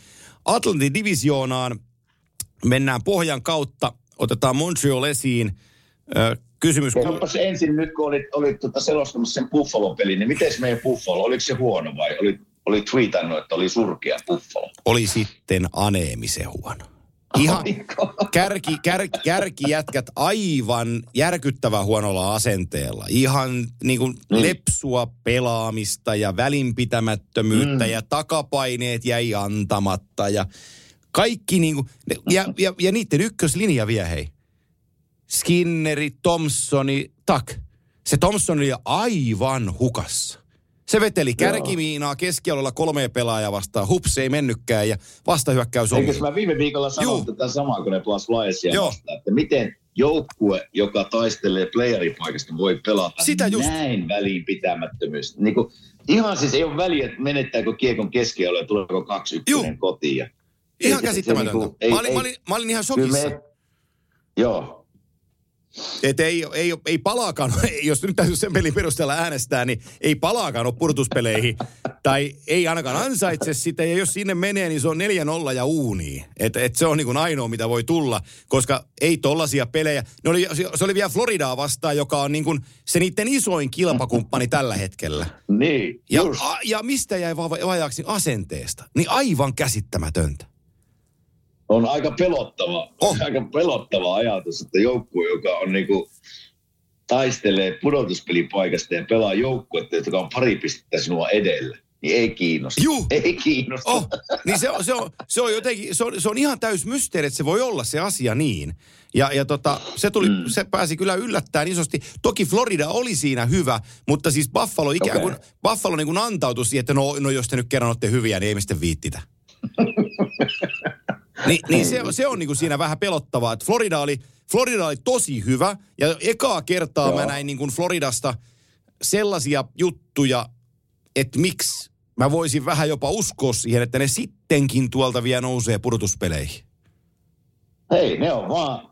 Atlantin divisioonaan, mennään pohjan kautta, otetaan Montreal esiin. Ö, kysymys, Kerropas ensin nyt, kun olit, olit tuota selostamassa sen Buffalo-pelin, niin miten meidän Buffalo, oliko se huono vai oli, oli tweetannut, että oli surkea Buffalo? oli sitten aneemisen huono. Ihan kärki, kärki, kärkijätkät aivan järkyttävän huonolla asenteella. Ihan niin kuin Mm. lepsua pelaamista ja välinpitämättömyyttä Mm. ja takapaineet jäi antamatta ja kaikki niin kuin, ja, ja, ja niiden ykköslinja vie hei. Skinneri, Thompsoni, tak. Se Thompson oli aivan hukassa. Se veteli kärkimiinaa keskialueella kolmea pelaajaa vastaan. Hups ei mennytkään ja vastahyökkäys on. Eikö mä viime viikolla sanoin Juu. tätä samaa, kun ne pelas vastaan, että miten joukkue, joka taistelee playeripaikasta, voi pelata Sitä just. näin väliinpitämättömyys. Niin kuin, ihan siis ei ole väliä, että menettääkö kiekon keskialueella ja tuleeko kaksi ykkönen kotiin. Ja Ihan käsittämätöntä. niinku- ei- mä, olin, ei- mä, olin, mä olin ihan Kyllä shokissa. me, joo, Että ei, ei, ei palaakaan, jos nyt täytyy sen pelin perusteella äänestää, niin ei palaakaan ole purtuspeleihin. tai ei ainakaan ansaitse sitä. Ja jos sinne menee, niin se on 4-0 ja uuni. Että et se on niin kuin ainoa, mitä voi tulla. Koska ei tollasia pelejä. Ne oli, se oli vielä Floridaa vastaan, joka on niin kuin se niiden isoin kilpakumppani tällä hetkellä. niin, Ja, a, ja mistä jäi va- vajaaksi asenteesta? Niin aivan käsittämätöntä. On aika pelottava, Oh. aika pelottava ajatus, että joukkue, joka on niinku, taistelee pudotuspelipaikasta ja pelaa joukkuetta, joka on pari pistettä sinua edellä, niin ei kiinnosta. Juu. Ei kiinnosta. Oh, niin se on, se on, se on jotenkin, se on, se on ihan täys mysteeri, että se voi olla se asia niin. Ja, ja tota, se, tuli, mm. se pääsi kyllä yllättäen isosti. Toki Florida oli siinä hyvä, mutta siis Buffalo ikään kuin, Okei. Buffalo niin kuin antautui siihen, että no, no jos te nyt kerran olette hyviä, niin ei me sitten viittitä. Ni, niin se, se on niin kuin siinä vähän pelottavaa, että Florida oli, Florida oli tosi hyvä. Ja ekaa kertaa Joo. mä näin niin kuin Floridasta sellaisia juttuja, että miksi mä voisin vähän jopa uskoa siihen, että ne sittenkin tuolta vielä nousee pudotuspeleihin. Hei, ne on vaan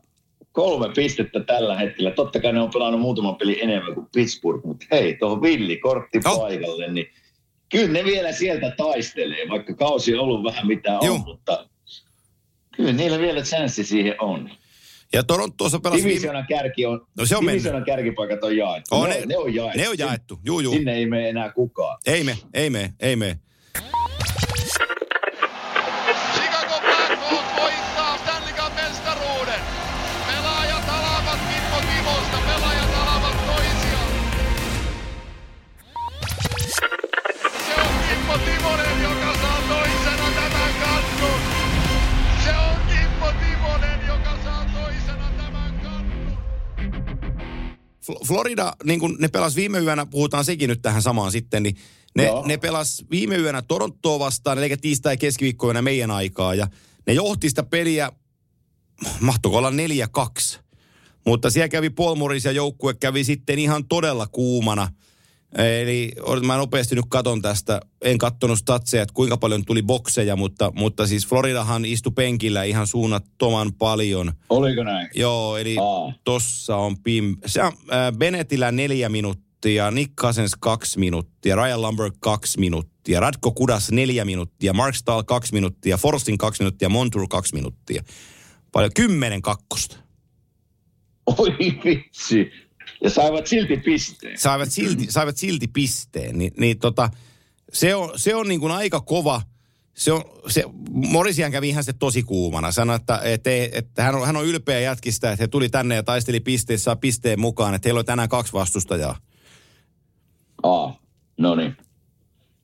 kolme pistettä tällä hetkellä. Totta kai ne on pelannut muutaman peli enemmän kuin Pittsburgh, mutta hei, tuohon villi kortti Oh. paikalle, niin kyllä ne vielä sieltä taistelee, vaikka kausi on ollut vähän mitä on, Juu. mutta kyllä niillä vielä chanssi siihen on. Ja Torontossa pelasi. Divisioonan kärki on, No se on mennyt. kärkipaikat on jaettu. On ne, ne- ne, on jaettu. Ne on jaettu, juu juu. Sinne ei mene enää kukaan. Ei me, ei me, ei me. Florida, niin kuin ne pelas viime yönä, puhutaan sekin nyt tähän samaan sitten, niin ne, Joo. ne pelas viime yönä Torontoa vastaan, eli tiistai keskiviikkoina meidän aikaa, ja ne johti sitä peliä, mahtoiko olla 4-2, mutta siellä kävi Paul Morris ja joukkue kävi sitten ihan todella kuumana. Eli mä nopeasti nyt katon tästä, en kattonut statseja, että kuinka paljon tuli bokseja, mutta, mutta siis Floridahan istui penkillä ihan suunnattoman paljon. Oliko näin? Joo, eli Aa. tossa on Pim. Se on äh, Bennettillä neljä minuuttia, Nick Cousins kaksi minuuttia, Ryan Lumberg kaksi minuuttia, Radko Kudas neljä minuuttia, Mark Stahl kaksi minuuttia, Forstin kaksi minuuttia, Montour kaksi minuuttia. Paljon, kymmenen kakkosta. Oi vitsi. Ja saivat silti pisteen. Saivat silti, saivat silti pisteen. Ni, niin tota, se on, se on niin kuin aika kova. Se on, se, Morisian kävi ihan se tosi kuumana. Sanoi, että, että, että hän, on, hän on ylpeä jätkistä, että he tuli tänne ja taisteli pisteessä pisteen mukaan, että heillä oli tänään kaksi vastustajaa. Aa, no niin.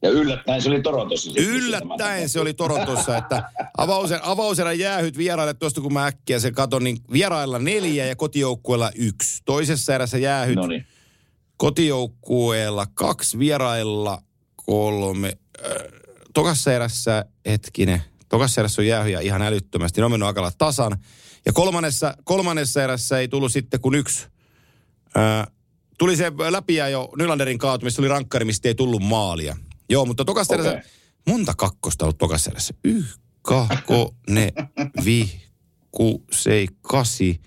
Ja yllättäen se oli Torontossa. sitten Yllättäen se oli Torontossa, että avauser, avauserän jäähyt vieraille tuosta kun mä äkkiä sen katon, niin vierailla neljä ja kotijoukkueella yksi. Toisessa erässä jäähyt No niin. kotijoukkueella kaksi, vierailla kolme. Tokassa erässä, hetkinen, tokassa erässä on jäähyjä ihan älyttömästi. Ne on mennyt aika lailla tasan. Ja kolmannessa, kolmannessa erässä ei tullut sitten kuin yksi. Tuli se läpi ja jo Nylanderin kaatumista oli rankkari, mistä ei tullut maalia. Joo, mutta tokassa Okei. erässä, monta kakkosta on ollut tokassa erässä? Yh, kahko, ne, vi, ku, sei, kasi,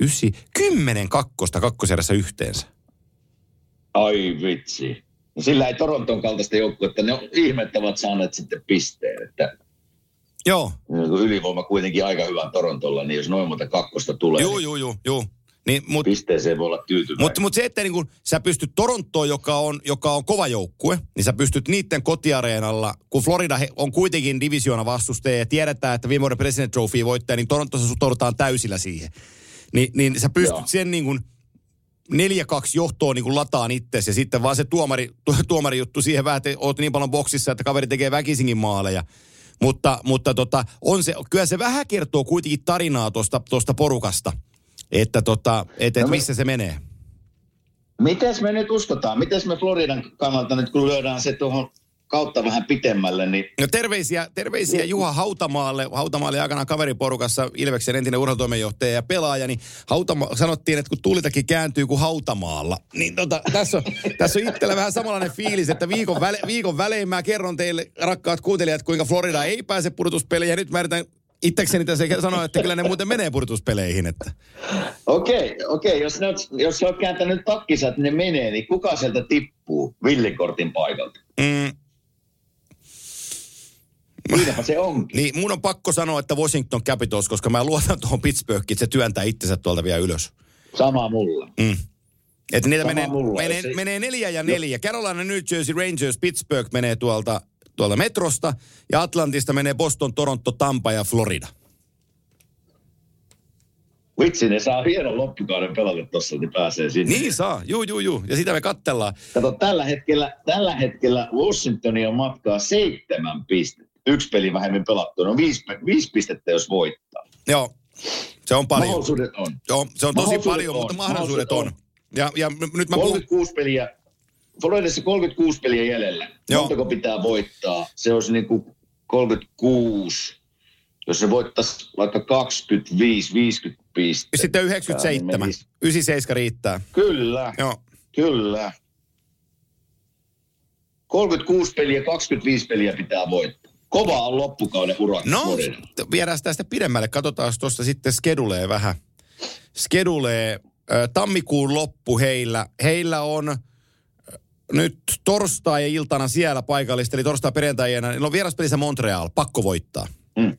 ysi, kymmenen kakkosta kakkoserässä yhteensä. Ai vitsi. No sillä ei Toronton kaltaista joukkuetta, ne on, ihmettä ovat saaneet sitten pisteen. Että Joo, niin ylivoima kuitenkin aika hyvä Torontolla, niin jos noin monta kakkosta tulee, Joo, niin joo, joo, joo. Niin, mutta pisteeseen voi olla tyytyväinen. mut, mut se, että niin kun sä pystyt Torontoon, joka on, joka on kova joukkue, niin sä pystyt niiden kotiareenalla, kun Florida on kuitenkin divisioona vastustaja ja tiedetään, että viime vuoden President Trophy voittaja, niin Torontossa suhtaudutaan täysillä siihen. Ni, niin sä pystyt Joo. sen niin kuin 4-2 johtoon niin kuin lataan itsesi ja sitten vaan se tuomari, tu, tuomari juttu siihen vähän, että oot niin paljon boksissa, että kaveri tekee väkisingin maaleja. Mutta, mutta tota, on se, kyllä se vähän kertoo kuitenkin tarinaa tuosta porukasta, että tota, et, et No me- missä se menee. Mites me nyt uskotaan? Mites me Floridan kannalta nyt, kun lyödään se tuohon kautta vähän pitemmälle, niin No terveisiä, terveisiä Juha Hautamaalle. Hautamaalle aikanaan kaveriporukassa Ilveksen entinen urheilutoimenjohtaja ja pelaaja. Niin Hautama, sanottiin, että kun tuulitakin kääntyy kuin Hautamaalla. Niin tota, tässä, on, tässä on itsellä vähän samanlainen fiilis, että viikon, väle, viikon välein mä kerron teille, rakkaat kuuntelijat, kuinka Florida ei pääse pudotuspeleihin. Ja nyt mä yritän itsekseni tässä sanoa, että kyllä ne muuten menee pudotuspeleihin. Että. okei, okei, jos, ne jos sä oot kääntänyt takkisa, että ne menee, niin kuka sieltä tippuu villikortin paikalta? Mm, Siinäpä se onkin. niin mun on pakko sanoa, että Washington Capitals, koska mä luotan tuohon Pittsburghiin, että se työntää itsensä tuolta vielä ylös. Sama mulla. Mm. Että niitä Sama menee, mulla, menee, se- menee neljä ja neljä. Carolina, New Jersey, Rangers, Pittsburgh menee tuolta, tuolta metrosta. Ja Atlantista menee Boston, Toronto, Tampa ja Florida. Vitsi, ne saa hienon loppukauden pelata tossa, niin pääsee sinne. Niin saa, juu, juu, juu. Ja sitä me kattellaan. Kato, tällä hetkellä, tällä hetkellä Washingtonia on matkaa seitsemän pistettä. Yksi peli vähemmän pelattu. No viisi, viisi pistettä, jos voittaa. Joo, se on paljon. Mahdollisuudet on. Joo, se on tosi Mahdollisuudet paljon, on, mutta mahdollisuudet on. mahdollisuudet Ja, ja nyt mä puhun... 36 peliä. Floridassa 36 peliä jäljellä. Joo. Montako pitää voittaa? Se olisi niin kuin 36. Jos se voittaisi vaikka 25, 50 pistettä. Sitten niin 97. menisi. 97 riittää. Kyllä, Joo. kyllä. 36 peliä, 25 peliä pitää voittaa. Kova on loppukauden urakka No, Florida. viedään tästä pidemmälle. Katsotaan tuosta sitten skedulee vähän. Skedulee tammikuun loppu heillä. Heillä on nyt torstai ja iltana siellä paikallista, eli torstai perjantaina. Niillä on vieraspelissä Montreal, pakko voittaa. Mm.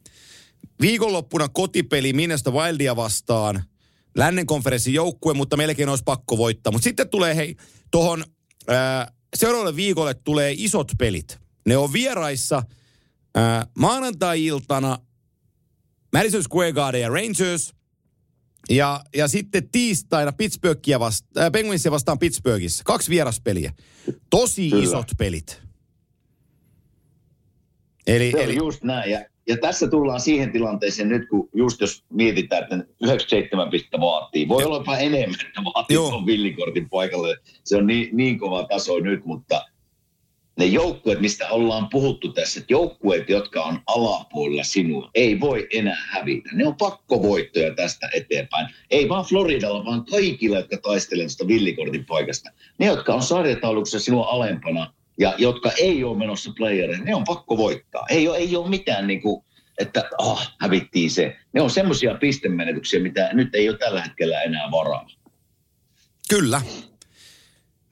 Viikonloppuna kotipeli Minnesota Wildia vastaan. Lännen konferenssin joukkue, mutta melkein olisi pakko voittaa. Mutta sitten tulee hei, tuohon seuraavalle viikolle tulee isot pelit. Ne on vieraissa ää, maanantai-iltana Madison Square Garden ja Rangers. Ja, ja sitten tiistaina Pittsburghia vasta, äh, Penguinsia vastaan Pittsburghissa. Kaksi vieraspeliä. Tosi Kyllä. isot pelit. Eli, Se eli on just näin. Ja, ja tässä tullaan siihen tilanteeseen nyt, kun just jos mietitään, että 97 pistettä vaatii. Voi olla jopa enemmän, että vaatii Joo. tuon villikortin paikalle. Se on niin, niin kova taso nyt, mutta ne joukkueet, mistä ollaan puhuttu tässä, että joukkueet, jotka on alapuolella sinua, ei voi enää hävitä. Ne on pakkovoittoja tästä eteenpäin. Ei vaan Floridalla, vaan kaikilla, jotka taistelevat sitä villikortin paikasta. Ne, jotka on sarjatauluksessa sinua alempana ja jotka ei ole menossa playereihin, ne on pakko voittaa. Ei ole, ei ole mitään niin kuin, että ah, hävittiin se. Ne on semmoisia pistemenetyksiä, mitä nyt ei ole tällä hetkellä enää varaa. Kyllä.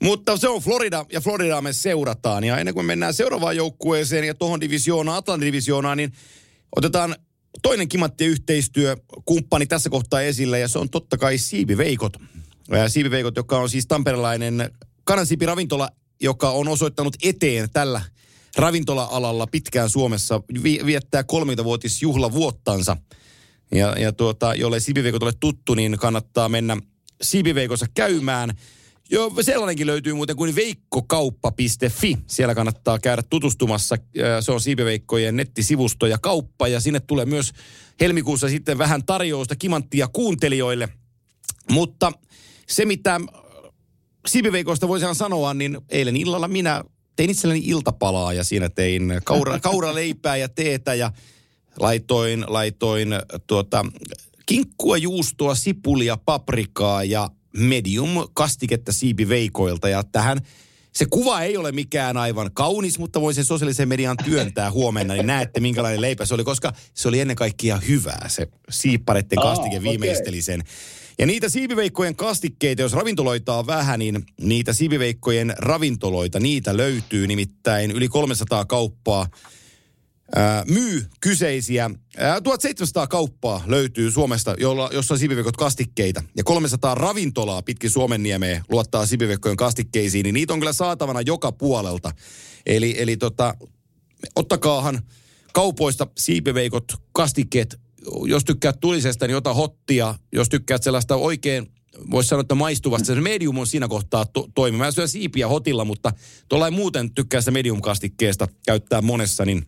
Mutta se on Florida ja Floridaa me seurataan. Ja ennen kuin mennään seuraavaan joukkueeseen ja tuohon divisioonaan, Atlantin divisioonaan, niin otetaan toinen kimatti yhteistyökumppani tässä kohtaa esille ja se on totta kai Siipiveikot. Ää, Siipiveikot, joka on siis tamperelainen Kanansiipi ravintola, joka on osoittanut eteen tällä ravintola-alalla pitkään Suomessa, vi- viettää 30-vuotisjuhlavuottansa. Ja, ja tuota, jolle Siipiveikot ole tuttu, niin kannattaa mennä Siipiveikossa käymään. Joo, sellainenkin löytyy muuten kuin veikkokauppa.fi. Siellä kannattaa käydä tutustumassa. Ää, Se on Siipiveikkojen nettisivusto ja kauppa. Ja sinne tulee myös helmikuussa sitten vähän tarjousta kimanttia kuuntelijoille. Mutta se, mitä Siipiveikoista voisin sanoa, niin eilen illalla minä tein itselleni iltapalaa ja siinä tein kaura, kauraleipää ja teetä ja laitoin, laitoin tuota, kinkkua, juustoa, sipulia, paprikaa ja medium kastiketta siipiveikoilta. Ja tähän se kuva ei ole mikään aivan kaunis, mutta voin sen sosiaalisen median työntää huomenna, niin näette minkälainen leipä se oli, koska se oli ennen kaikkea hyvää. Se siippareiden Aa, kastike okei. viimeisteli sen. Ja niitä siipiveikkojen kastikkeita, jos ravintoloita on vähän, niin niitä siipiveikkojen ravintoloita, niitä löytyy nimittäin yli 300 kauppaa myy kyseisiä. Ää, 1700 kauppaa löytyy Suomesta, jolla, jossa on siipiveikot kastikkeita. Ja 300 ravintolaa pitkin Suomenniemeen luottaa siipiveikkojen kastikkeisiin, niin niitä on kyllä saatavana joka puolelta. Eli, eli tota, ottakaahan kaupoista siipiveikot, kastikkeet. Jos tykkäät tulisesta, niin ota hottia. Jos tykkäät sellaista oikein, voisi sanoa, että maistuvasta. Se medium on siinä kohtaa to- toimi. Mä syön siipiä hotilla, mutta tuollain muuten tykkää sitä medium-kastikkeesta käyttää monessa, niin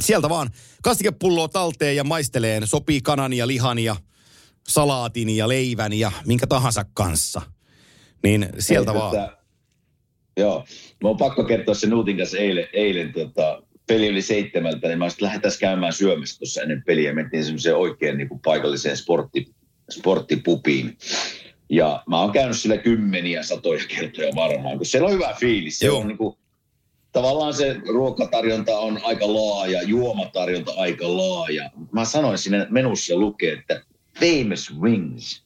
sieltä vaan kastikepulloa talteen ja maisteleen. Sopii kanan ja lihan ja salaatin ja leivän ja minkä tahansa kanssa. Niin sieltä Ei, vaan. Tätä, Joo. Mä oon pakko kertoa se Nuutin kanssa eilen, eilen tota, peli oli seitsemältä, niin mä sitten lähdetään käymään syömässä tuossa ennen peliä. Mentiin semmoiseen oikein niin kuin paikalliseen sportti, sporttipupiin. Ja mä oon käynyt sillä kymmeniä, satoja kertoja varmaan, kun siellä on hyvä fiilis. Se Joo. on niin kuin, tavallaan se ruokatarjonta on aika laaja, juomatarjonta aika laaja. Mä sanoin sinne menussa lukee, että famous wings.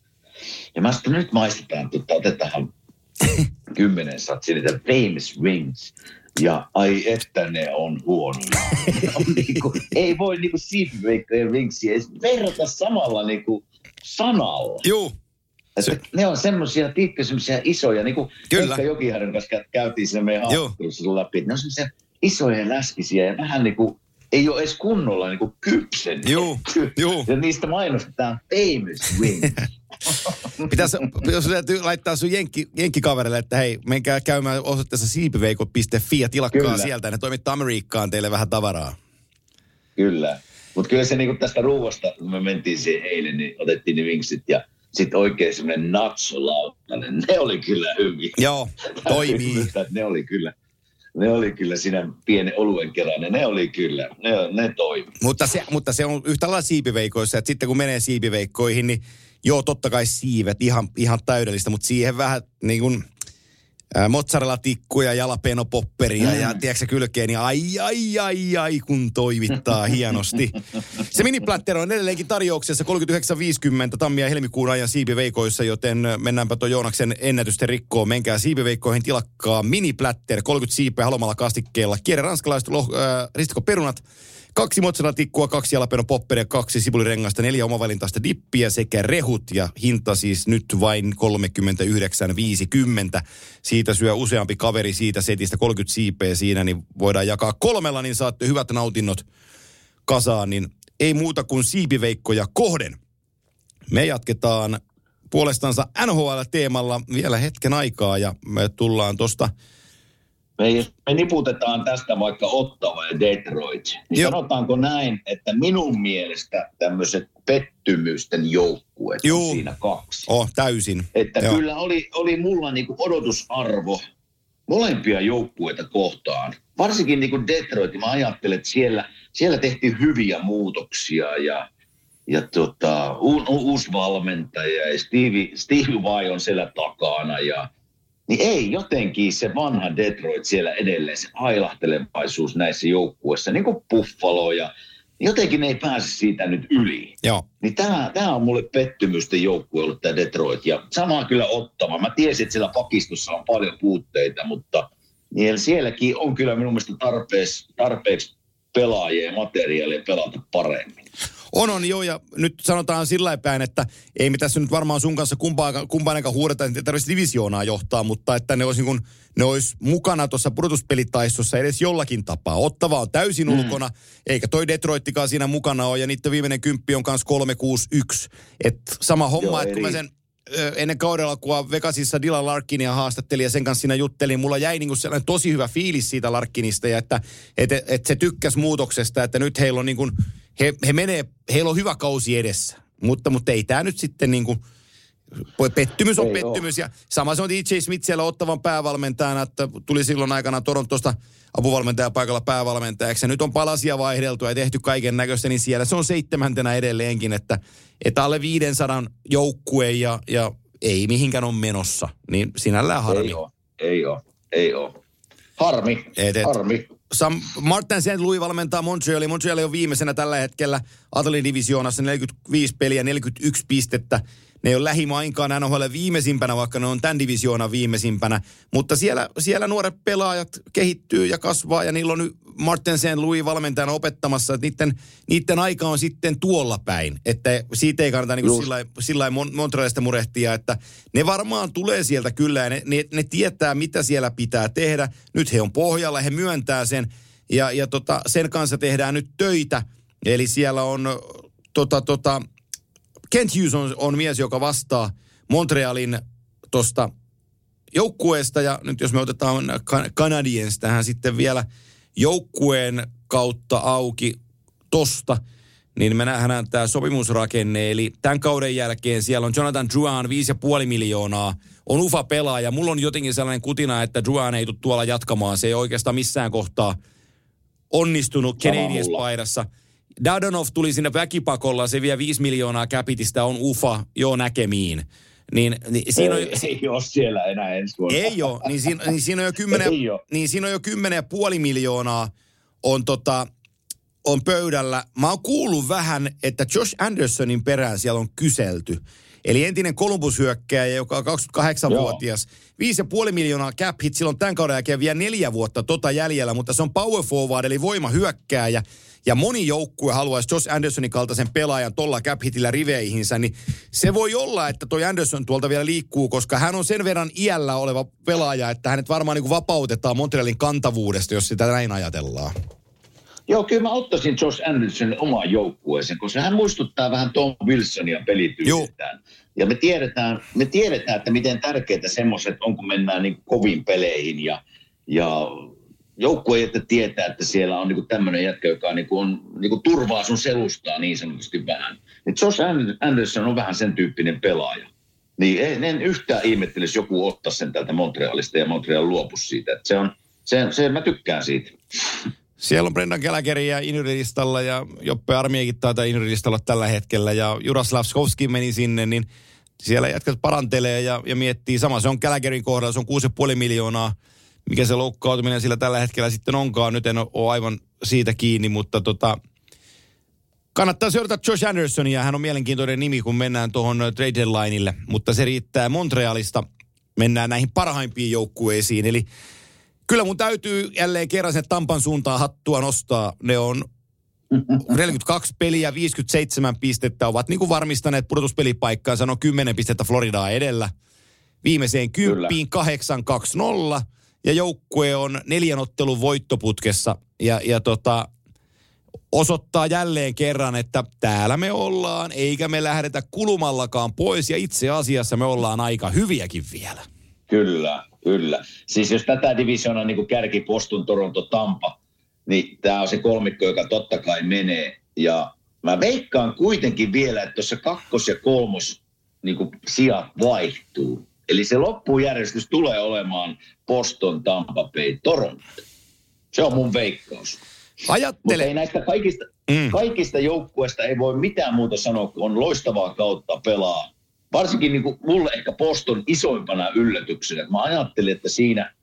Ja mä sanoin, nyt maistetaan, tota, otetaan kymmenen satsi niitä famous wings. Ja ai että ne on huonoja. On niinku, ei voi niinku siipiveikkojen wingsiä edes verrata samalla niinku sanalla. Juu, Että Se- ne on semmoisia, tiedätkö, semmoisia isoja, niin kuin Kyllä. Jokiharjun kanssa kä- käytiin siinä meidän haastattelussa läpi. Ne on semmoisia isoja ja läskisiä ja vähän niin kuin, ei ole edes kunnolla niin kuin kypsen. Juu, juu. Ja niistä mainostetaan famous wings. Pitäisi, jos täytyy laittaa sun jenkki, jenkkikaverille, että hei, menkää käymään osoitteessa siipiveikot.fi ja tilakkaa Kyllä. sieltä. Ne toimittaa Amerikkaan teille vähän tavaraa. kyllä. Mutta kyllä se niin kuin tästä ruuasta, kun me mentiin siihen eilen, niin otettiin ne wingsit ja sitten oikein semmoinen natsolautanen. Ne oli kyllä hyviä. Joo, toimii. Ne oli kyllä. Ne oli kyllä siinä pienen oluen kerran, ne oli kyllä, ne, ne toimi. Mutta se, mutta se on yhtä lailla siipiveikoissa, että sitten kun menee siipiveikkoihin, niin joo, totta kai siivet, ihan, ihan täydellistä, mutta siihen vähän niin kuin mozzarella-tikkuja, jalapeno-popperia mm. ja tiedätkö kylkeen, niin ai, ai, ai, ai, kun toimittaa hienosti. Se miniplatter on edelleenkin tarjouksessa 39.50 tammia ja helmikuun ajan siipiveikoissa, joten mennäänpä tuon Joonaksen ennätysten rikkoon. Menkää siipiveikkoihin, tilakkaa miniplatter, 30 siipeä halomalla kastikkeella, kierre ranskalaiset loh, äh, ristikkoperunat, Kaksi mozzarella-tikkua, kaksi jalapeno popperia, kaksi sipulirengasta, neljä omavalintaista dippiä sekä rehut ja hinta siis nyt vain 39,50. Siitä syö useampi kaveri siitä setistä 30 siipeä siinä, niin voidaan jakaa kolmella, niin saatte hyvät nautinnot kasaan, niin ei muuta kuin siipiveikkoja kohden. Me jatketaan puolestansa NHL-teemalla vielä hetken aikaa ja me tullaan tuosta Me, jos me niputetaan tästä vaikka Ottava ja Detroit, niin Joo. sanotaanko näin, että minun mielestä tämmöiset pettymysten joukkueet on siinä kaksi. Oh, täysin. Että Joo. kyllä oli, oli mulla niinku odotusarvo molempia joukkueita kohtaan. Varsinkin niinku Detroit, mä ajattelen, että siellä, siellä tehtiin hyviä muutoksia ja, ja tota, u, u, uusi valmentaja ja Stevie, Stevie Vai on siellä takana ja niin ei jotenkin se vanha Detroit siellä edelleen, se ailahtelevaisuus näissä joukkueissa, niin kuin Buffalo ja jotenkin ne ei pääse siitä nyt yli. Joo. Niin tämä, tämä on mulle pettymysten joukkue ollut tämä Detroit. Ja samaa kyllä ottava. Mä tiesin, että siellä pakistossa on paljon puutteita, mutta niin sielläkin on kyllä minun mielestä tarpeeksi, tarpeeksi pelaajia ja materiaalia pelata paremmin. On, on, joo, ja nyt sanotaan sillä päin, että ei me tässä nyt varmaan sun kanssa kumpaan, kumpaanenkaan huudeta, että tarvitsisi divisioonaa johtaa, mutta että ne olisi, niin kuin, ne olisi mukana tuossa pudotuspelitaistossa edes jollakin tapaa. Ottava on täysin mm. ulkona, eikä toi Detroittikaan siinä mukana ole, ja niiden viimeinen kymppi on kanssa 361. Et sama homma, Joo, että kun mä sen ennen kaudella, kun Vegasissa Dylan Larkinia haastattelin ja sen kanssa siinä juttelin, niin mulla jäi niinku sellainen tosi hyvä fiilis siitä Larkinista ja että et, et se tykkäs muutoksesta, että nyt heillä on niinku, he, he menee, heillä on hyvä kausi edessä. Mutta, mutta ei tämä nyt sitten niinku, pettymys on Ei pettymys. Ja sama se on DJ Smith siellä ottavan päävalmentajana, että tuli silloin aikana Torontosta apuvalmentaja paikalla päävalmentajaksi. Ja nyt on palasia vaihdeltu ja tehty kaiken näköistä, niin siellä se on seitsemäntenä edelleenkin, että, että alle 500 joukkue ja, ja ei mihinkään on menossa. Niin sinällään harmi. Ei ole, ei ole, ei ole. Harmi, Et, et. harmi. Sam, Martin St. Louis valmentaa Montreali. Montreal on viimeisenä tällä hetkellä Atlin divisioonassa 45 peliä, 41 pistettä. Ne ei ole lähimainkaan NHL viimeisimpänä, vaikka ne on tämän divisioonan viimeisimpänä. Mutta siellä, siellä nuoret pelaajat kehittyy ja kasvaa ja niillä on nyt Martin St. Louis valmentajana opettamassa, että niiden, niiden aika on sitten tuolla päin. Että siitä ei kannata niin sillä Mon- Montrealista murehtia, että ne varmaan tulee sieltä kyllä ja ne, ne, ne tietää, mitä siellä pitää tehdä. Nyt he on pohjalla, he myöntää sen ja, ja tota, sen kanssa tehdään nyt töitä. Eli siellä on tota, tota, Kent Hughes on, on mies, joka vastaa Montrealin tuosta joukkueesta ja nyt jos me otetaan Ka- Canadiens tähän sitten vielä joukkueen kautta auki tosta, niin me nähdään tämä sopimusrakenne. Eli tämän kauden jälkeen siellä on Jonathan Drouin 5,5 miljoonaa on ufa pelaaja. Mulla on jotenkin sellainen kutina, että Juan ei tule tuolla jatkamaan. Se ei oikeastaan missään kohtaa onnistunut Canadiens-paidassa. Dadonov tuli sinne väkipakolla, se vie 5 miljoonaa käpitistä, on ufa, joo näkemiin. Niin, niin siinä on, ei, ei ole siellä enää ensi vuonna. Ei ole, niin siinä, niin siinä on jo kymmenen, Ei oo. niin siinä on jo kymmenen ja puoli miljoonaa on, tota, on pöydällä. Mä oon kuullut vähän, että Josh Andersonin perään siellä on kyselty. Eli entinen Columbus-hyökkääjä, joka on 28-vuotias. 5,5 miljoonaa cap hit, silloin tämän kauden jälkeen vielä neljä vuotta tota jäljellä, mutta se on power forward, eli voimahyökkääjä. Ja moni joukkue haluaisi Josh Andersonin kaltaisen pelaajan tolla cap hitillä riveihinsä, niin se voi olla, että toi Anderson tuolta vielä liikkuu, koska hän on sen verran iällä oleva pelaaja, että hänet varmaan niin kuin vapautetaan Montrealin kantavuudesta, jos sitä näin ajatellaan. Joo, kyllä mä ottaisin Josh Andersonin omaan joukkueeseen, koska hän muistuttaa vähän Tom Wilsonia pelityyliltään. Ja me tiedetään, me tiedetään, että miten tärkeitä semmoiset on, kun mennään niin koviin peleihin ja, ja joukkue, että tietää, että siellä on niin tämmöinen jätkä, joka niin on, niin turvaa sun selustaa niin sanotusti vähän. Et Josh Anderson on vähän sen tyyppinen pelaaja. Niin en, en yhtään ihmettele, jos joku ottaa sen täältä Montrealista ja Montreal luopus siitä. Et se on, se, se, mä tykkään siitä. Siellä on Brendan Gallagher ja ja Joppe Armiekin taitaa Inurilistalla tällä hetkellä ja Juraslav Skovski meni sinne, niin siellä jätkät parantelee ja, ja miettii sama. Se on Gallagherin kohdalla, se on 6,5 miljoonaa, mikä se loukkaantuminen sillä tällä hetkellä sitten onkaan. Nyt en ole aivan siitä kiinni, mutta tota, kannattaa seurata Josh Andersonia. Hän on mielenkiintoinen nimi, kun mennään tuohon trade deadlineille, mutta se riittää Montrealista. Mennään näihin parhaimpiin joukkueisiin, eli kyllä mun täytyy jälleen kerran sen Tampan suuntaan hattua nostaa. Ne on 42 peliä, 57 pistettä ovat niin kuin varmistaneet pudotuspelipaikkaansa, no 10 pistettä Floridaa edellä. Viimeiseen kymppiin 8-2-0 ja joukkue on neljän ottelun voittoputkessa ja, ja tota, osoittaa jälleen kerran, että täällä me ollaan, eikä me lähdetä kulumallakaan pois ja itse asiassa me ollaan aika hyviäkin vielä. Kyllä, kyllä. Siis jos tätä divisiona niin kuin kärki Postun, Toronto, Tampa, niin tämä on se kolmikko, joka totta kai menee. Ja mä veikkaan kuitenkin vielä, että tuossa kakkos- ja kolmos niin kuin sijat vaihtuu. Eli se loppujärjestys tulee olemaan Boston, Tampa Bay, Toronto. Se on mun veikkaus. Mutta Ajattele, ei näistä kaikista, Mm. mm. kaikista joukkueista ei voi mitään muuta sanoa, kun on loistavaa kautta pelaa. Varsinkin niin kuin mulle ehkä Poston isoimpana yllätyksenä. Mä ajattelin, että siinä,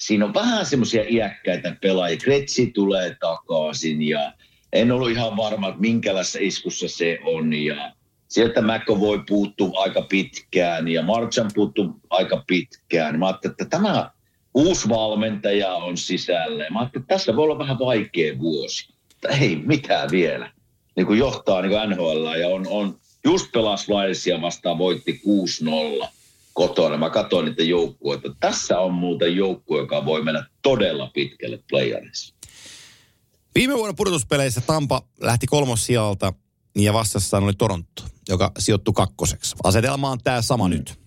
siinä on vähän semmoisia iäkkäitä pelaajia. Kretsi tulee takaisin ja en ollut ihan varma, että minkälaisessa iskussa se on. Ja sieltä voi puuttua aika pitkään ja Marchan puuttuu aika pitkään. Mä ajattelin, että tämä uusi valmentaja on sisällä. Mä ajattelin, että tässä voi olla vähän vaikea vuosi. Mutta ei mitään vielä. Niin kuin johtaa niin kuin NHL ja on, on just pelas vastaan voitti 6-0 kotona. Mä katsoin niitä joukkueita. Tässä on muuten joukkue, joka voi mennä todella pitkälle playerissa. viime vuonna pudotuspeleissä Tampa lähti kolmossijalta ja vastassaan oli Toronto, joka sijoittui kakkoseksi. Asetelma on tämä sama mm. nyt.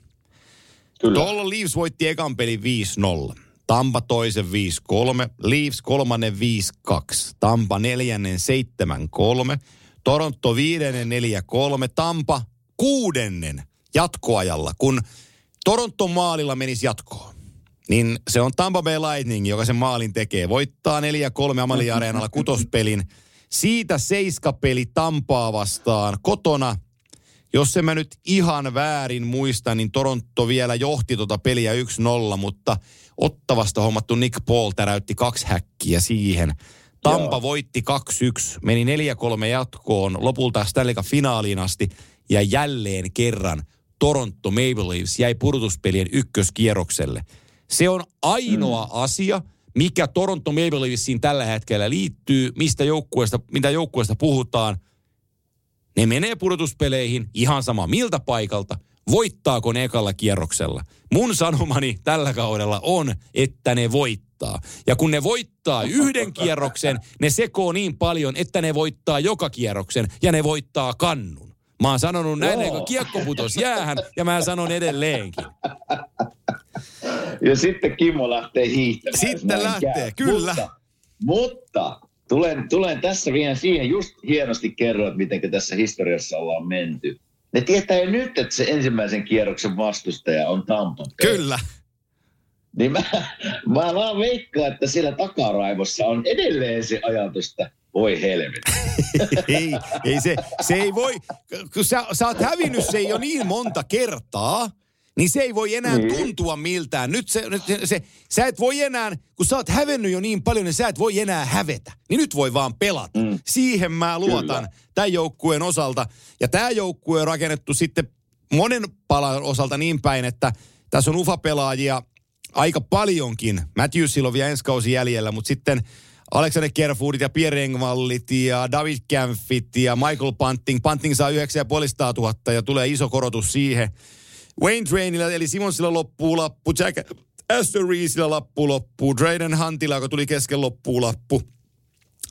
Kyllä. Tuolla Leafs voitti ekan pelin 5-0. Tampa toisen 5-3, Leafs kolmannen 5-2, Tampa neljännen 7-3, Toronto viidennen 4-3, Tampa kuudennen jatkoajalla, kun Toronton maalilla menisi jatkoon. Niin se on Tampa Bay Lightning, joka sen maalin tekee. Voittaa 4-3 Amalie Areenalla kutospelin. Siitä seiskapeli Tampaa vastaan kotona – jos en mä nyt ihan väärin muista, niin Toronto vielä johti tuota peliä 1-0, mutta Ottavasta hommattu Nick Paul täräytti kaksi häkkiä siihen. Tampa Joo. voitti 2-1, meni 4-3 jatkoon, lopulta Stanley finaaliin asti ja jälleen kerran Toronto Maple Leafs jäi pudotuspelien ykköskierrokselle. Se on ainoa mm. asia, mikä Toronto Maple Leafsiin tällä hetkellä liittyy, mistä joukkueesta, mitä joukkueesta puhutaan – ne menee pudotuspeleihin ihan sama miltä paikalta, voittaako ne ekalla kierroksella. Mun sanomani tällä kaudella on, että ne voittaa. Ja kun ne voittaa yhden kierroksen, ne sekoo niin paljon, että ne voittaa joka kierroksen ja ne voittaa kannun. Mä oon sanonut näin, kun kiekko putos jäähän ja mä sanon edelleenkin. Ja sitten Kimmo lähtee hiihtämään. Sitten lähtee, käy. kyllä. Mutta, mutta tulen, tulen tässä vielä siihen, just hienosti kerroit, miten tässä historiassa ollaan menty. ne tietää jo nyt, että se ensimmäisen kierroksen vastustaja on Tampa. Kyllä. Niin mä, mä vaan veikkaan, että siellä takaraivossa on edelleen se ajatus, että voi helvetti. ei, ei se, se ei voi, kun sä, sä oot hävinnyt se jo niin monta kertaa, niin se ei voi enää niin. tuntua miltään. Nyt se, nyt se, se, sä et voi enää, kun sä oot hävennyt jo niin paljon, niin sä et voi enää hävetä. Niin nyt voi vaan pelata. Mm. Siihen mä luotan Kyllä. tämän joukkueen osalta. Ja tämä joukkue on rakennettu sitten monen palan osalta niin päin, että tässä on ufa-pelaajia aika paljonkin. Matthewsilla on vielä ensi kausi jäljellä, mutta sitten Alexander Kerfoodit ja Pierre Engvallit ja David Camfit ja Michael Panting. Panting saa 9500 000 ja tulee iso korotus siihen. Wayne Trainilla eli Simonsilla loppuu lappu, Jack Aston Reesillä lappu loppuu, Drayden Huntilla, joka tuli kesken loppuu lappu.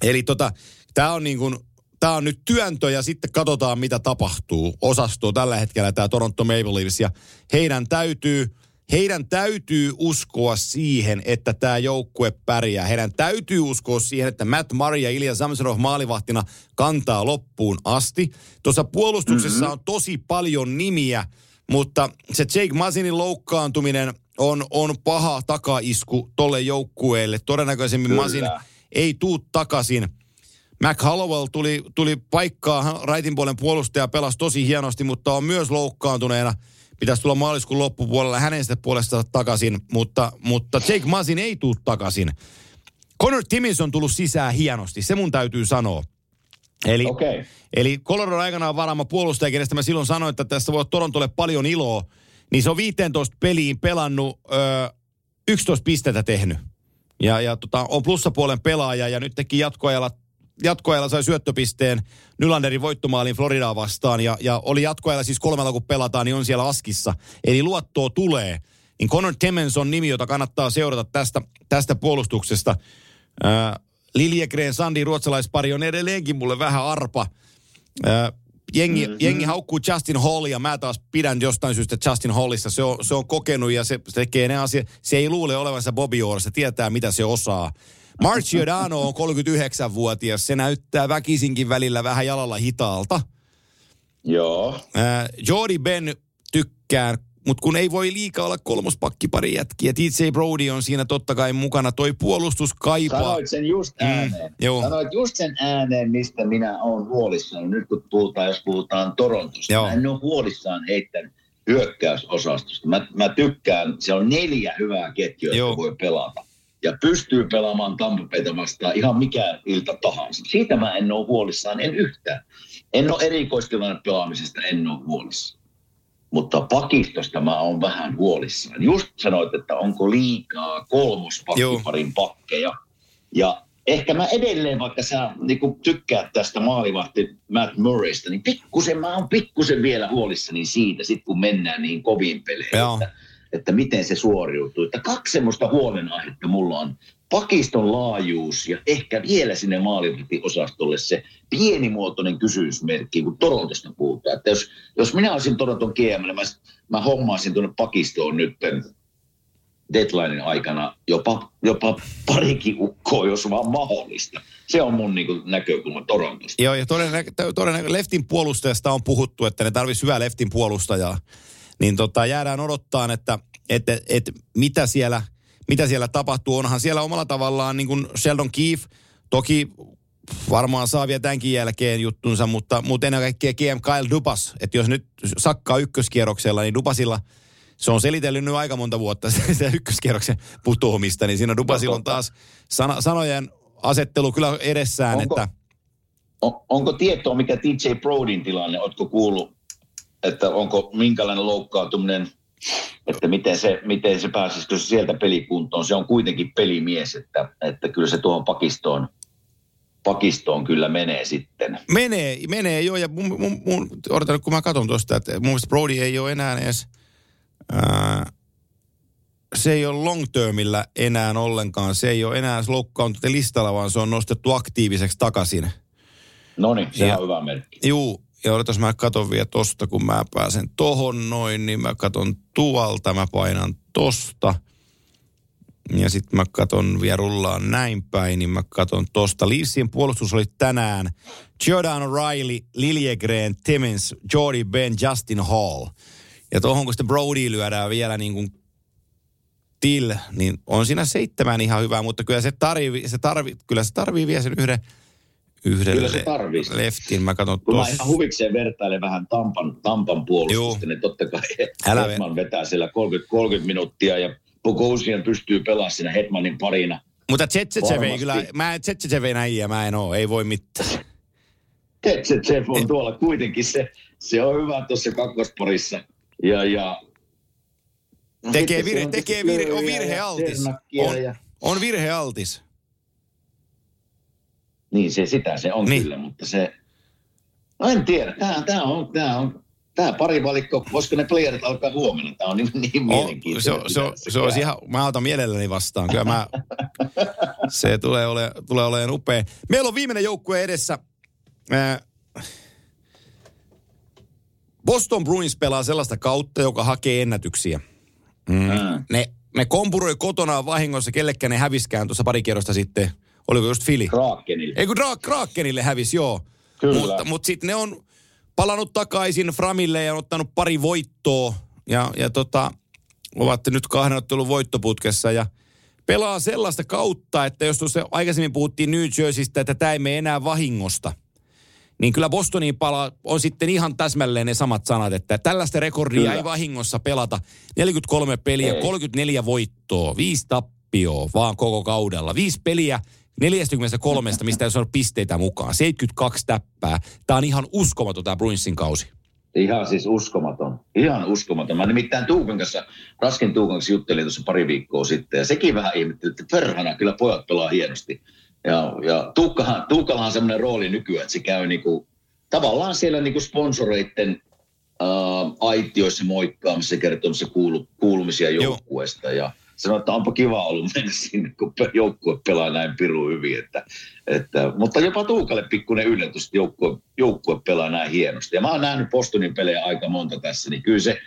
Eli tota, tää on niin kuin, tää on nyt työntö ja sitten katsotaan mitä tapahtuu. Osasto tällä hetkellä tämä Toronto Maple Leafs ja heidän täytyy – heidän täytyy uskoa siihen, että tämä joukkue pärjää. Heidän täytyy uskoa siihen, että Matt Murray ja Ilja Samsonov maalivahtina kantaa loppuun asti. Tuossa puolustuksessa mm-hmm. on tosi paljon nimiä, mutta se Jake Masinin loukkaantuminen on, on paha takaisku tolle joukkueelle. Todennäköisemmin Kyllä. Masin ei tuu takaisin. Mac Hollowell tuli, tuli paikkaa, raitin puolen puolustaja pelasi tosi hienosti, mutta on myös loukkaantuneena – pitäisi tulla maaliskuun loppupuolella hänen sitten puolesta takaisin, mutta, mutta Jake Masin ei tule takaisin. Connor Timmins on tullut sisään hienosti, se mun täytyy sanoa. Eli, okay. eli Colorado aikanaan varaama puolustaja, kenestä mä silloin sanoin, että tässä voi olla Torontolle paljon iloa, niin se on 15 peliin pelannut, ö, 11 pistettä tehnyt. Ja, ja tota, on plussapuolen pelaaja ja nyt teki jatkoajalla jatkoajalla sai syöttöpisteen Nylanderin voittomaalin Floridaa vastaan ja, ja oli jatkoajalla siis kolmella kun pelataan, niin on siellä askissa. Eli luottoa tulee. Niin Connor Timmons on nimi, jota kannattaa seurata tästä, tästä puolustuksesta. Äh, Liljegren, Sandi, ruotsalaispari on edelleenkin mulle vähän arpa. Äh, jengi, mm-hmm. jengi haukkuu Justin Hallia. Mä taas pidän jostain syystä Justin Hallista. Se on, se on kokenut ja se, se tekee ne asiat. Se ei luule olevansa Bobby Orr. Se tietää, mitä se osaa. Mark Giordano on 39-vuotias. Se näyttää väkisinkin välillä vähän jalalla hitaalta. Joo. Äh, Jordi Ben tykkään, mutta kun ei voi liikaa olla kolmospakkipari jätkiä. TJ Brody on siinä totta kai mukana. Toi puolustus kaipaa. Sanoit sen just mm, ääneen. Mm, joo. Sanoit just sen ääneen, mistä minä olen huolissaan. Nyt kun puhutaan, jos puhutaan Torontosta. Joo. Mä en ole huolissaan heidän hyökkäysosastosta. Mä, mä tykkään, se on neljä hyvää ketjua, jotka voi pelata ja pystyy pelaamaan Tampapeita vastaan ihan mikä ilta tahansa. Siitä mä en ole huolissaan, en yhtään. En ole erikoistilanne pelaamisesta, en ole huolissaan. Mutta pakistosta mä oon vähän huolissaan. Just sanoit, että onko liikaa kolmospakkiparin pakkeja. Ja ehkä mä edelleen, vaikka sä niin tykkäät tästä maalivahti Matt Murraysta, niin pikkusen, mä oon pikkusen vielä huolissani siitä, sit kun mennään niin koviin peleihin. Että että miten se suoriutuu. Että kaksi semmoista huolenaihetta mulla on. Pakiston laajuus ja ehkä vielä sinne maalivahtiosastolle se pienimuotoinen kysymysmerkki, kun Torontosta puhutaan. Että jos, jos minä olisin Toronton GM, niin mä, mä hommaisin tuonne Pakistoon nyt deadlinein aikana jopa, jopa parikin ukkoa, jos vaan mahdollista. Se on mun niin näkökulma Torontosta. Joo, ja todennäköisesti todennäkö, leftin puolustajasta on puhuttu, että ne tarvitsisi hyvää leftin puolustajaa niin tota, jäädään odottaa, että, että, että mitä, siellä, mitä siellä tapahtuu. Onhan siellä omalla tavallaan niin kuin Sheldon Keefe, toki varmaan saa vielä tämänkin jälkeen juttunsa, mutta, mutta ennen kaikkea GM Kyle Dupas, että jos nyt sakkaa ykköskierroksella, niin Dupasilla se on selitellyt nyt aika monta vuotta se ykköskierroksen putoamista, niin siinä Dupasilla on taas sana, sanojen asettelu kyllä edessään, onko, että... On, onko tietoa, mikä TJ Brodin tilanne, oletko kuullut että onko minkälainen loukkaantuminen, että miten se, miten se pääsisikö se sieltä pelikuntoon. Se on kuitenkin pelimies, että, että kyllä se tuohon pakistoon, pakistoon kyllä menee sitten. Menee, menee joo. Ja mun, mun, mun odotan, kun mä katson tuosta, että mun mielestä Brody ei ole enää edes, ää, se ei ole long termillä enää ollenkaan. Se ei ole enää loukkaantunut listalla, vaan se on nostettu aktiiviseksi takaisin. No niin, se ja, on hyvä merkki. Juu, ja odotas mä katon vielä tosta, kun mä pääsen tohon noin, niin mä katon tuolta, mä painan tosta. Ja sitten mä katon vielä rullaan näin päin, niin mä katon tosta. Leafsien puolustus oli tänään Jordan O'Reilly, Liljegren, Timmins, Jordy Ben, Justin Hall. Ja tuohon kun sitten Brody lyödään vielä niin kuin till, niin on siinä seitsemän ihan hyvä, mutta kyllä se tarvii, se tarvii, kyllä se tarvii vielä sen yhden, yhden Kyllä se tarvii leftin. Mä katson Kun mä tuossa. ihan huvikseen vertailen vähän Tampan, Tampan puolustusta, niin totta kai Älä Hetman vetää siellä 30, 30 minuuttia ja Bogosian pystyy pelaamaan siinä Hetmanin parina. Mutta Tsetsetsev ei kyllä, mä Tsetsetsev ei näin mä en oo, ei voi mitään. Tetsetsev on tuolla kuitenkin se, se on hyvä tuossa kakkosporissa. Ja, ja Tekee virhe, tekee virhe, on virhealtis. Ternakkia On, on virhealtis. Niin se sitä se on Niin. kyllä, mutta se... No en tiedä, tämä, tämä on, tämä on, tämä pari valikko, voisiko ne playerit alkaa huomenna? Tämä on niin, niin mielenkiintoista. se, on- se, on- se olisi ihan, mä otan mielelläni vastaan. Kyllä mä, se tulee ole, tulee olemaan upea. Meillä on viimeinen joukkue edessä. Boston Bruins pelaa sellaista kautta, joka hakee ennätyksiä. Mm. Mm. Ne, ne kompuroi kotonaan vahingossa, kellekään ne häviskään tuossa pari kierrosta sitten. Oliko just Fili? Krakenille. Ei kun Dra- Krakenille hävisi, joo. Kyllä. Mutta, mutta sitten ne on palannut takaisin Framille ja on ottanut pari voittoa. Ja, ja tota, ovat nyt kahden ottelun voittoputkessa ja pelaa sellaista kautta, että jos tuossa aikaisemmin puhuttiin New Jerseystä, että tämä ei mene enää vahingosta, niin kyllä Bostoniin pala on sitten ihan täsmälleen ne samat sanat, että tällaista rekordia Kyllä. ei vahingossa pelata. 43 peliä, Ei. 34 voittoa, 5 tappioa vaan koko kaudella. 5 peliä 43, mistä ei ole pisteitä mukaan. 72 täppää. Tämä on ihan uskomaton tämä Bruinsin kausi. Ihan siis uskomaton. Ihan uskomaton. Mä nimittäin Tuukan kanssa, Raskin Tuukan kanssa juttelin tuossa pari viikkoa sitten. Ja sekin vähän ihmetteli, että perhana, kyllä pojat pelaa hienosti. Ja, ja Tuukkahan, Tuukalla on semmoinen rooli nykyään, että se käy niinku, tavallaan siellä niinku sponsoreitten äh, aitioissa moikkaamassa ja kertomassa kuulu, kuulumisia joukkueesta. Ja sanoi, että onpa kiva ollut mennä sinne, kun joukkue pelaa näin piru hyvin. Että, että, mutta jopa Tuukalle pikkuinen yllätys, että joukkue, joukkue pelaa näin hienosti. Ja mä oon nähnyt Bostonin pelejä aika monta tässä, niin kyllä se,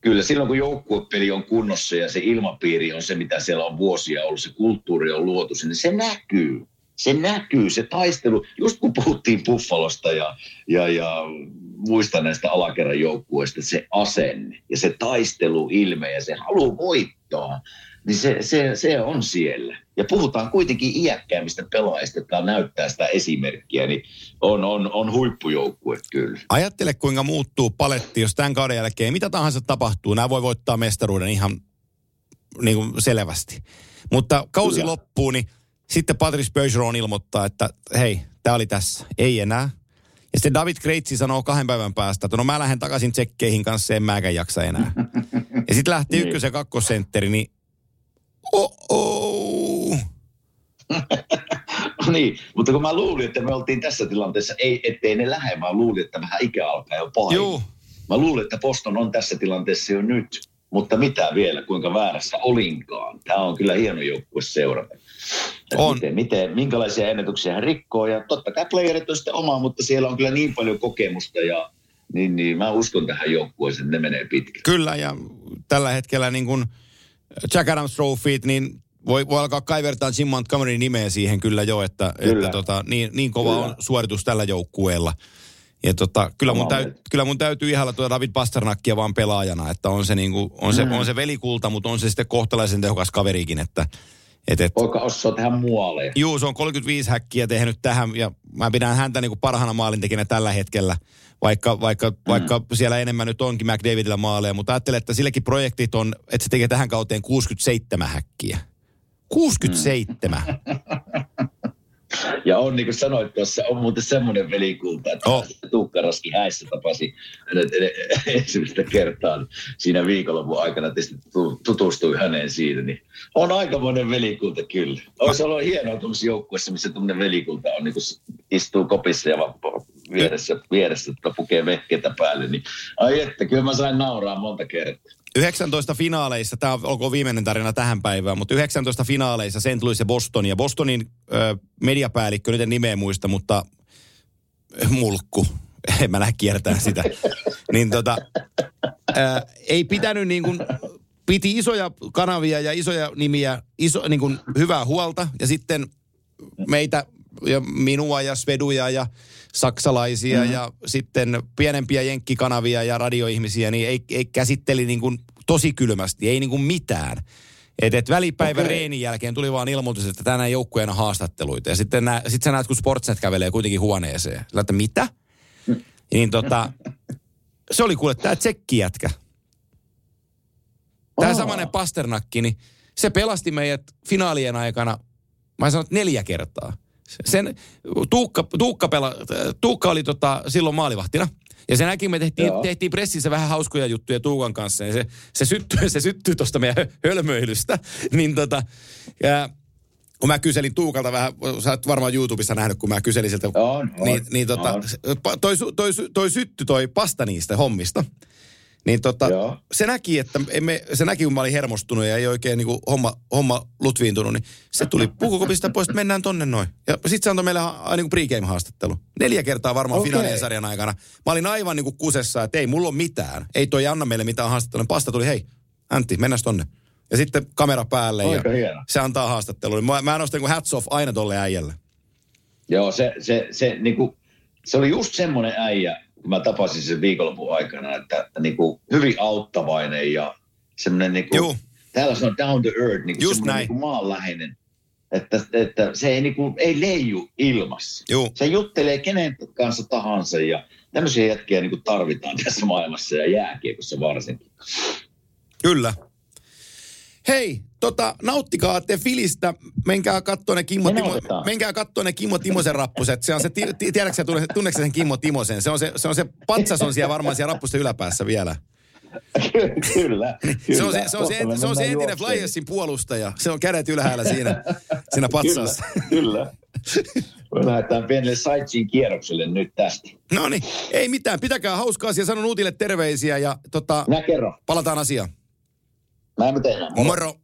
kyllä silloin kun joukkuepeli on kunnossa ja se ilmapiiri on se, mitä siellä on vuosia ollut, se kulttuuri on luotu sinne, se näkyy. Se näkyy, se taistelu, just kun puhuttiin Buffalosta ja, ja, ja muista näistä alakerran joukkueista, se asenne ja se taistelu ilme ja se halu voittaa, niin se, se, se on siellä. Ja puhutaan kuitenkin iäkkäämmistä pelaajista, jotka näyttää sitä esimerkkiä, niin on, on, on huippujoukkue kyllä. Ajattele, kuinka muuttuu paletti, jos tämän kauden jälkeen mitä tahansa tapahtuu. Nämä voi voittaa mestaruuden ihan niin kuin selvästi. Mutta kausi Kyllä. loppuu, niin sitten Patrice Bergeron ilmoittaa, että hei, tämä oli tässä. Ei enää. Ja sitten David Kreitsi sanoo kahden päivän päästä, että no mä lähden takaisin tsekkeihin kanssa, en mäkään jaksa enää. ja sitten lähti Niin. ykkös- ja kakkosentteri, niin oh niin, mutta kun mä luulin, että me oltiin tässä tilanteessa, ei, ettei ne lähde, mä luulin, että vähän ikä alkaa jo painaa. Joo, Mä luulin, että Boston on tässä tilanteessa jo nyt, mutta mitä vielä, kuinka väärässä olinkaan. Tämä on kyllä hieno joukkue seurata. On. Miten, miten, minkälaisia ennätyksiä hän rikkoo, ja totta kai playerit on sitten oma, mutta siellä on kyllä niin paljon kokemusta, ja niin, niin mä uskon tähän joukkueeseen, ne menee pitkälle. Kyllä, ja tällä hetkellä niin kuin Jack Adams Trophyt, niin voi, voi alkaa kaivertaa Jim Montgomeryn nimeä siihen kyllä jo, että, Kyllä. että tota, niin, niin kova Kyllä. on suoritus tällä joukkueella. Ja tota, kyllä, mun täyt, mieltä. kyllä mun täytyy ihalla tuota David Pasternakkia vaan pelaajana, että on se, niin kuin, on, se, Mm. on se velikulta, mutta on se sitten kohtalaisen tehokas kaverikin, että et, et, Poika osaa tehdä muualle. Juu, se on 35 häkkiä tehnyt tähän ja mä pidän häntä niin kuin parhaana maalintekijänä tällä hetkellä, vaikka, vaikka, mm. vaikka siellä enemmän nyt onkin McDavidillä maaleja, mutta ajattelen, että silläkin projektit on, että se tekee tähän kauteen 67 häkkiä. 67. Mm. Ja on niin kuin sanoit tuossa, on muuten semmoinen velikulta, että Oh. Tuukka Raski häissä tapasi hänet ensimmäistä kertaa siinä viikonlopun aikana tietysti tu- tutustui häneen siitä, niin on aikamoinen velikulta kyllä. Olisi ollut hienoa tuollaisessa joukkueessa, missä tuommoinen velikulta on, niin kuin istuu kopissa ja vieressä, vieressä että pukee vehkeitä päälle, niin ai että, kyllä mä sain nauraa monta kertaa. 19 finaaleissa, tämä olkoon viimeinen tarina tähän päivään, mutta 19 finaaleissa St. Louis ja Boston. Ja Bostonin ö, mediapäällikkö, nyt en nimeä muista, mutta mulkku, en mä lähde kiertämään sitä. niin tota, ö, ei pitänyt niin kuin piti isoja kanavia ja isoja nimiä, iso, niin kuin hyvää huolta. Ja sitten meitä ja minua ja Sveduja ja saksalaisia mm. ja sitten pienempiä jenkkikanavia ja radioihmisiä, niin ei, ei käsitteli niin kuin tosi kylmästi, ei niin kuin mitään. Et, et välipäivä okay. reenin jälkeen tuli vaan ilmoitus, että tänään joukkueena haastatteluita. Ja sitten nä, sit sä näet, kun Sportsnet kävelee kuitenkin huoneeseen. Sä että mitä? Niin tota, se oli kuule tämä tsekkijätkä. Tämä oh. samanen Pasternakki, niin se pelasti meidät finaalien aikana, mä sanon, neljä kertaa. Sen, Tuukka, Tuukka, pela, Tuukka oli tota, silloin maalivahtina. Ja se näki, me tehtiin, tehtiin pressissä vähän hauskoja juttuja Tuukan kanssa. Ja se, se syttyy se syttyy tuosta meidän hölmöilystä. Niin tota, ja, kun mä kyselin Tuukalta vähän, sä oot varmaan YouTubessa nähnyt, kun mä kyselin sieltä. On, on, niin, niin tota, on. Toi, toi, toi, toi sytty toi pasta niistä hommista. Niin tota, se näki, että emme, se näki, kun mä olin hermostunut ja ei oikein niin kuin homma, homma lutviintunut, niin se tuli pukukopista pois, että mennään tonne noin. Ja sit se antoi meille ha, niin pregame-haastattelu. Neljä kertaa varmaan okay. finaalien sarjan aikana. Mä olin aivan niin kuin kusessa, että ei mulla ole mitään. Ei toi anna meille mitään haastattelua. Pasta tuli, hei, Antti, mennään tonne. Ja sitten kamera päälle Oika ja hieno. se antaa haastattelun. Mä, mä nostan niin hats off aina tolle äijälle. Joo, se, se, se, niin kuin, se oli just semmoinen äijä, mä tapasin sen viikonlopun aikana, että niin kuin, hyvin auttavainen ja semmoinen, niin kuin, täällä sanoo down to earth, niin kuin, semmoinen niin kuin maanläheinen. Että, että se ei, niin kuin, ei leiju ilmassa. Juu. Se juttelee kenen kanssa tahansa ja tämmöisiä jätkiä niin kuin tarvitaan tässä maailmassa ja jääkiekossa varsinkin. Kyllä. Hei, tota, nauttikaa te filistä. Menkää katsoa ne Kimmo, Me Timo, nautetaan. menkää katsoa ne Kimmo Timosen rappuset. Se on se, ti- ti- tiedätkö tunneeko sen Kimmo Timosen? Se on se, se, on se patsas on siellä varmaan siellä rappusten yläpäässä vielä. kyllä, Se on se, se, on se, me se, on se entinen. Flyersin puolustaja. Se on kädet ylhäällä siinä, siinä patsassa. Kyllä, kyllä. Me lähdetään pienelle sightseeing kierrokselle nyt tästä. No niin, ei mitään. Pitäkää hauskaa siellä. Sanon Uutille terveisiä ja tota, Mä kerron. palataan asiaan. Mä en tehdä. Moro.